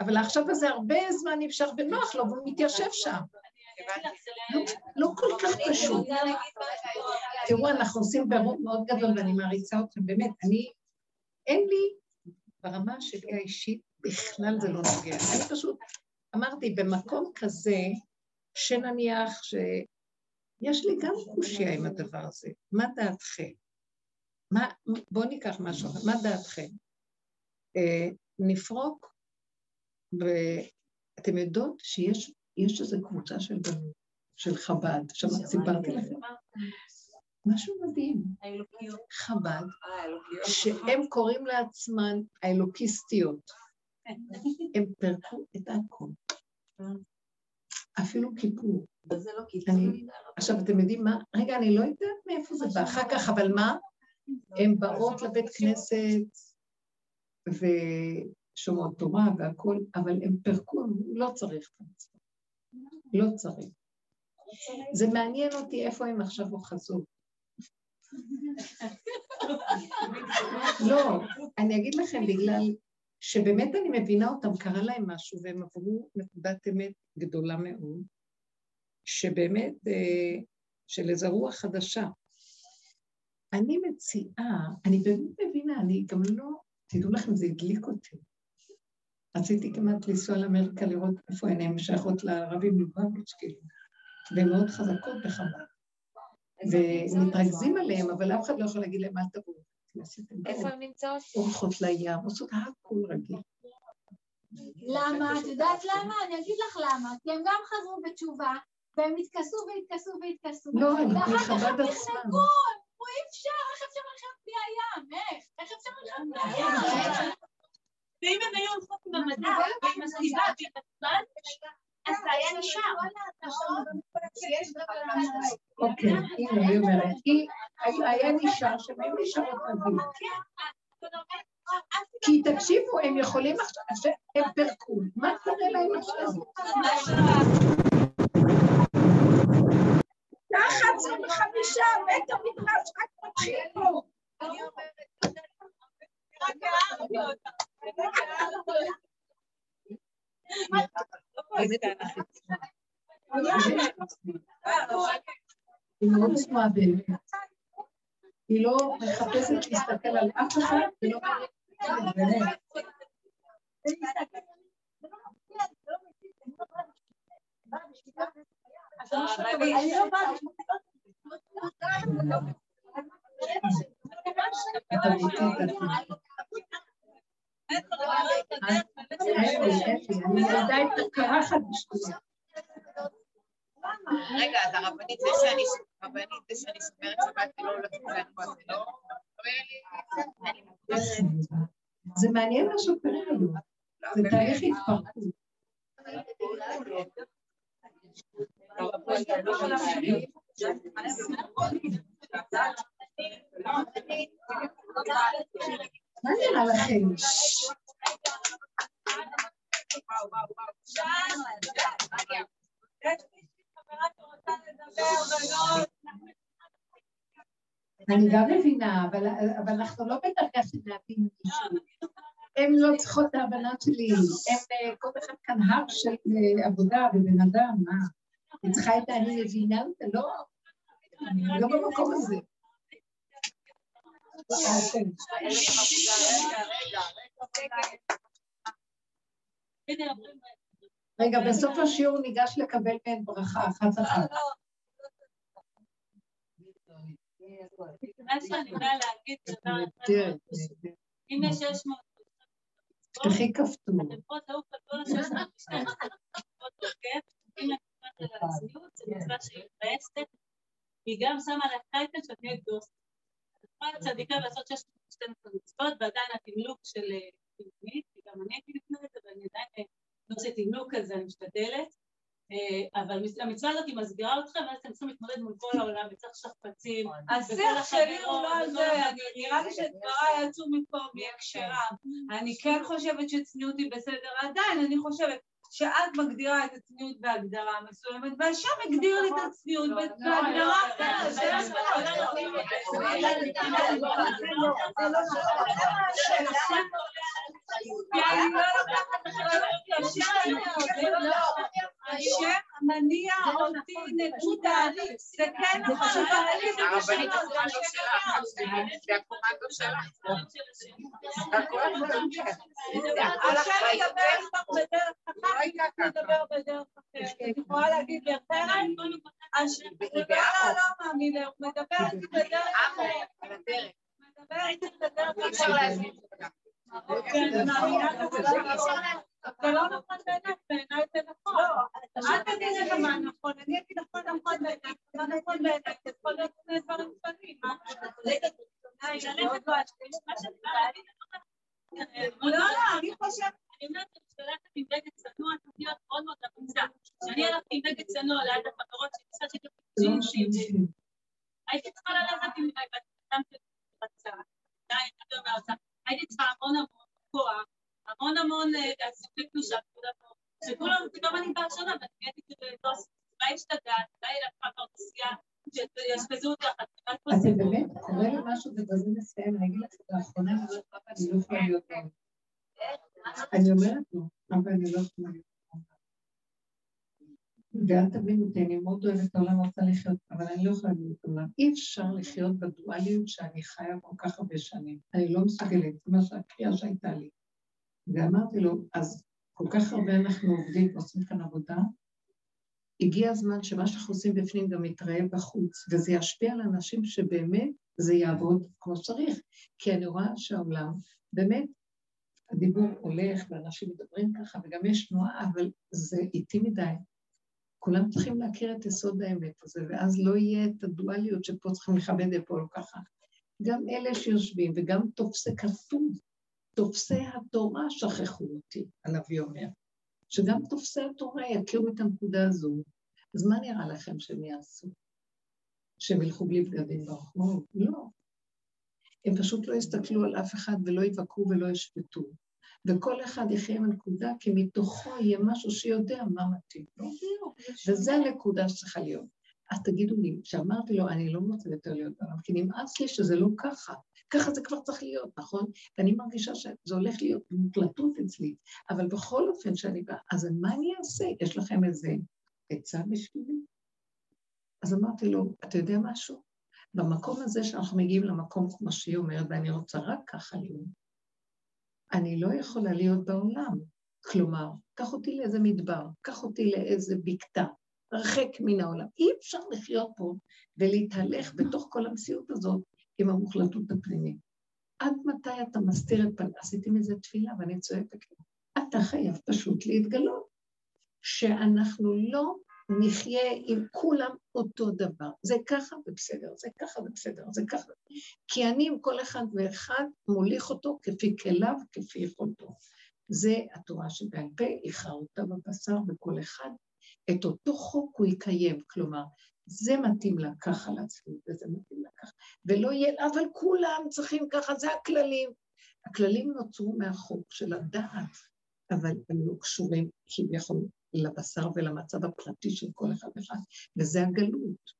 אבל העכשיו הזה הרבה זמן אפשר ונוח לו, והוא מתיישב שם. לא, לא כל כך פשוט. תראו, אנחנו עושים בירור מאוד גדול, ואני מעריצה אתכם, באמת, אני, אין לי, ברמה שלי האישית, בכלל זה לא נוגע. אני פשוט אמרתי, במקום כזה, שנניח שיש לי גם קושייה עם הדבר הזה, מה דעתכם? מה, בואו ניקח משהו אחר, מה דעתכם? אה, נפרוק, ואתם יודעות שיש יש איזו קבוצה של בנות, של חב"ד, עכשיו סיפרתי לכם, משהו מדהים, חב"ד, שהם קוראים לעצמן האלוקיסטיות, הם פירקו את הכל, אפילו כיפור. וזה לא אני- עכשיו, אתם יודעים מה? רגע, אני לא יודעת מאיפה זה בא. אחר כך, אבל מה? הן באות לבית כנסת ושומעות תורה והכול, אבל הם פירקו, לא צריך את המצווה. לא צריך. זה מעניין אותי איפה הם עכשיו אוחזו. לא, אני אגיד לכם, בגלל שבאמת אני מבינה אותם, קרה להם משהו, והם עברו נקודת אמת גדולה מאוד, שבאמת, אה, של איזו רוח חדשה. אני מציעה, אני באמת מבינה, אני גם לא, תדעו לכם, זה הדליק אותי. רציתי כמעט לנסוע לאמריקה לראות איפה הן, הן שייכות לערבים מלובביץ', כאילו, והן מאוד חזקות בחב"ד. ומתרכזים עליהם, אבל אף אחד לא יכול להגיד להם, אל תבואו. איפה הן נמצאות? הולכות לים, עושות הכול רגיל. למה? את יודעת למה? אני אגיד לך למה. כי הם גם חזרו בתשובה, והם התכסו והתכסו והתכסו. לא, הם ואחר כך מחב"ד הם עצמם. נחנקו, אמרו אי אפשר, איך אפשר לחיות בלי הים? איך? איך אפשר לחיות בלי הים? ואם הם היו הולכות עם המדע ועם הסיבה ועם הזמן, אז זה היה נשאר. אוקיי, הנה, היא אומרת, היה נשאר היו נשארות רגיל. כי תקשיבו, הם יכולים עכשיו, הם פירקו, מה קורה להם עכשיו? ככה עשרים וחמישה, בית המדרש רק מתחיל פה. היא מאוד צנועה באמת. היא לא מחפשת להסתכל על אף אחד ולא... באמת. אני לא באה. רגע, אז הרבנית, זה שאני הרבנית, זה שאני שומרת שבת ולא הולכת לנוע, זה לא... זה מעניין מה שקורה היום, זה תהליך התפרקות. מה נראה לכם? אני גם מבינה, אבל, אנחנו לא בדרגה של להבין מישהו. הן לא צריכות את ההבנה שלי, הן כל אחד כאן הר של אה, עבודה ובן אדם, מה? היא צריכה את אני מבינה אותה, לא, אני לא במקום הזה. רגע, בסוף השיעור ניגש לקבל מהן ברכה אחת אחת. מה שאני באה להגיד, אם יש 600... תפתחי כפתור. היא גם שמה לה טייטל שאת נהיית דוסט. את צדיקה לעשות 612 מצוות ועדיין התמלוק של תמלוגית, כי גם אני הייתי לפני זה ואני עדיין לא עושה תמלוק כזה, אני משתדלת. אבל המצווה הזאת היא מסגירה אתכם, ואז אתם צריכים להתמודד מול כל העולם, וצריך שכפ"צים. השיח שלי הוא לא על זה, נראה לי שדבריי יצאו מפה מהקשרם. אני כן חושבת שצניעות היא בסדר, עדיין אני חושבת שאת מגדירה את הצניעות בהגדרה מסוימת, והשם הגדיר לי את הצניעות בהגדרה אחרת. השם מניע אותי נקודה, זה כן נכון, הרבנית לא שלך, זה הקומנדו שלך. השם ידבר איתך בדרך אחת, נדבר בדרך אחרת. אני יכולה להגיד לאחרת, השם, לא, לא, לא. מאמינה, הוא מדבר איתי בדרך אחרת. מדבר איתי בדרך אחרת. זה לא נכון בעיניי, בעיניי זה נכון. אל תגידי לך מה נכון, אני אגיד נכון נכון בעיניי, מה נכון בעיניי, זה יכול להיות שני דברים שונים. לא, לא, אני חושבת... אני אומרת שאני הולכת עם בגד צנוע, צריך להיות מאוד מאוד אמיצה. כשאני הלכתי עם בגד צנוע ליד החברות שלי, קצת יותר הייתי צריכה ללכת עם הייתי צריכה המון המון כוח, המון המון עסוקי קדושה, שכולם, פתאום אני באה שונה, ואני נהייתי כזה, אולי השתגעת, אולי לקחה כרטיסייה, שיאשפזו אותך, אתם באמת, קורה לי משהו ובזה מסיים, אני אגיד לך, לאחרונה אני אומרת, אני לא יכולה להיות טוב. אני אומרת לו, אבל אני לא יכולה להיות טוב. ואל תבינו אותי, אני מאוד אוהבת העולם, רוצה לחיות, אבל אני לא יכולה להיות עולם. אי אפשר לחיות בדואליות שאני חיה כל כך הרבה שנים. אני לא מסוגלת, זה מה שהקריאה שהייתה לי. ואמרתי לו, אז כל כך הרבה אנחנו עובדים ועושים כאן עבודה, הגיע הזמן שמה שאנחנו עושים בפנים גם יתראה בחוץ, וזה ישפיע על אנשים שבאמת זה יעבוד כמו שצריך. כי אני רואה שהעולם, באמת, הדיבור הולך ואנשים מדברים ככה, וגם יש תנועה, אבל זה איטי מדי. כולם צריכים להכיר את יסוד האמת הזה, ואז לא יהיה את הדואליות שפה צריכים לכבד פה לא ככה. גם אלה שיושבים, וגם תופסי כתוב, תופסי התורה שכחו אותי, הנביא אומר. שגם תופסי התורה יכירו את הנקודה הזו. אז מה נראה לכם שהם יעשו? שהם ילכו בלי בגדים ברחוב? לא. הם פשוט לא יסתכלו על אף אחד ולא יבקרו ולא ישפטו. וכל אחד יחיה עם הנקודה, כי מתוכו יהיה משהו שיודע מה מתאים לו. וזו הנקודה שצריכה להיות. אז תגידו לי, כשאמרתי לו, אני לא רוצה יותר להיות בעולם, כי נמאס לי שזה לא ככה. ככה זה כבר צריך להיות, נכון? ואני מרגישה שזה הולך להיות מוקלטות אצלי, אבל בכל אופן שאני באה, אז מה אני אעשה? יש לכם איזה עצה בשבילי? אז אמרתי לו, אתה יודע משהו? במקום הזה שאנחנו מגיעים למקום, כמו שהיא אומרת, ואני רוצה רק ככה להיות, אני לא יכולה להיות בעולם. כלומר, קח אותי לאיזה מדבר, קח אותי לאיזה בקתה, הרחק מן העולם. אי אפשר לחיות פה ולהתהלך בתוך כל המציאות הזאת עם המוחלטות הפנימית. עד מתי אתה מסתיר את פניו? עשיתי מזה תפילה ואני צועקת לו. אתה חייב פשוט להתגלות. שאנחנו לא נחיה עם כולם אותו דבר. זה ככה ובסדר, זה ככה ובסדר, זה ככה. כי אני עם כל אחד ואחד מוליך אותו כפי כליו, כפי יכולתו. זה התורה שבעל פה, איכה אותה בבשר בכל אחד, את אותו חוק הוא יקיים, כלומר, זה מתאים לה ככה לעצמי, וזה מתאים לה ככה, ולא יהיה, אבל כולם צריכים ככה, זה הכללים. הכללים נוצרו מהחוק של הדעת, אבל הם לא קשורים כביכול לבשר ולמצב הפרטי של כל אחד ואחד, וזה הגלות.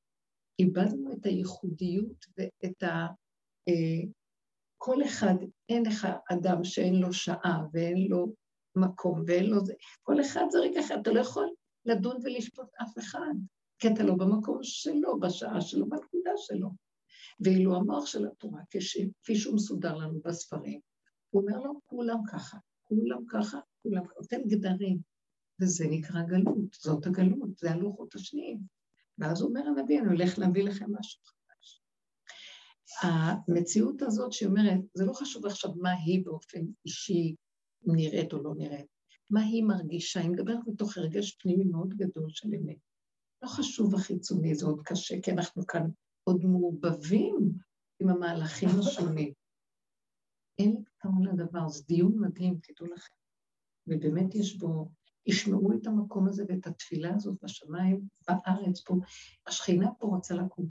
איבדנו את הייחודיות ואת ה... אה, כל אחד, אין לך אדם שאין לו שעה ואין לו מקום ואין לו זה, כל אחד זה רגע אחד, אתה לא יכול לדון ולשפוט אף אחד, כי אתה לא במקום שלו, בשעה שלו, בנקודה שלו. ואילו המוח של התורה, כפי שהוא מסודר לנו בספרים, הוא אומר לו, כולם ככה, כולם ככה, כולם ככה, נותן גדרים, וזה נקרא גלות, זאת הגלות, זה הלוחות השניים. ואז אומר הנביא, אני הולך להביא לכם משהו חדש. המציאות הזאת שאומרת, זה לא חשוב עכשיו מה היא באופן אישי נראית או לא נראית, מה היא מרגישה, היא מדברת מתוך הרגש פנימי מאוד גדול של אמת. לא חשוב החיצוני, זה עוד קשה, כי אנחנו כאן עוד מעובבים עם המהלכים השונים. אין לי פתרון לדבר, זה דיון מדהים, תדעו לכם. ובאמת יש בו, ישמעו את המקום הזה ואת התפילה הזאת בשמיים, בארץ פה. השכינה פה רוצה לקום.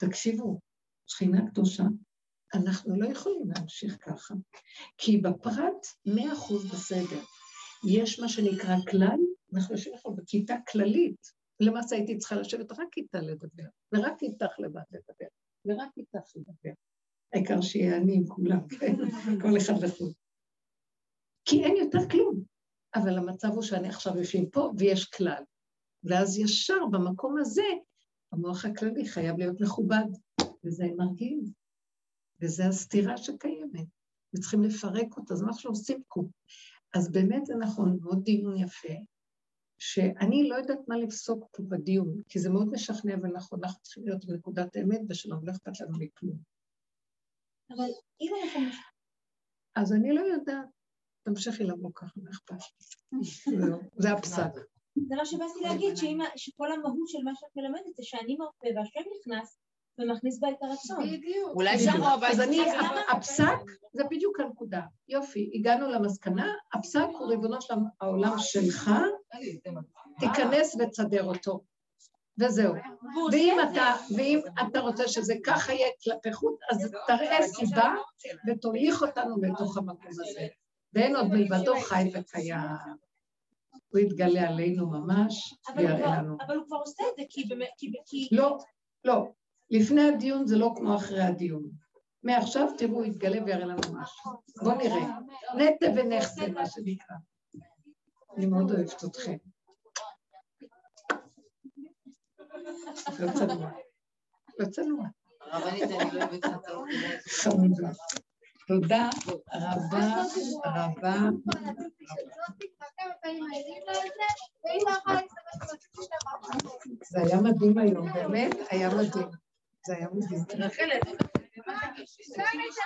תקשיבו, שכינה קדושה, אנחנו לא יכולים להמשיך ככה, כי בפרט מאה אחוז בסדר. יש מה שנקרא כלל, אנחנו יושבים עכשיו בכיתה כללית. למעשה הייתי צריכה לשבת רק איתה לדבר, ורק איתך לבד לדבר, ורק איתך לדבר. העיקר שיהיה אני עם כולם, כן? כל אחד לחוד. כי אין יותר כלום. אבל המצב הוא שאני עכשיו יושבים פה ויש כלל. ואז ישר במקום הזה, המוח הכללי חייב להיות מכובד, וזה מרגיז. וזו הסתירה שקיימת, וצריכים לפרק אותה, זה מה שעושים פה. אז באמת זה נכון, מאוד דיון יפה, שאני לא יודעת מה לפסוק פה בדיון, כי זה מאוד משכנע ונכון, אנחנו צריכים להיות בנקודת האמת ושלום, לא אכפת לנו מכלום. אבל אם אנחנו... אז אני לא יודעת, תמשיכי לבוא ככה, מה אכפת לי? זה הפסק. זה מה שבאתי להגיד, שכל המהות של מה שאת מלמדת זה שאני מרפא והשם נכנס ומכניס בה את הרצון. בדיוק. אולי הבא... אז אני, הפסק זה בדיוק הנקודה. יופי, הגענו למסקנה, הפסק הוא ריבונו של העולם שלך, תיכנס ותסדר אותו. וזהו. ואם אתה, ואם אתה רוצה שזה ככה יהיה כלפי חוץ, אז תראה סיבה ותוליך אותנו לתוך המקום הזה. ואין עוד מלבדו חי וקיים. הוא יתגלה עלינו ממש ויראה לנו. אבל הוא כבר עושה את זה, כי... לא, לא. לפני הדיון זה לא כמו אחרי הדיון. מעכשיו תראו, יתגלה ויראה לנו משהו. בואו נראה. נטה ונחתה, מה שנקרא. אני מאוד אוהבת אתכם. לא צנוע. לא צנוע. הרבנית, לא. תודה רבה רבה. זה היה מדהים היום, באמת היה מדהים. זה היה מדהים.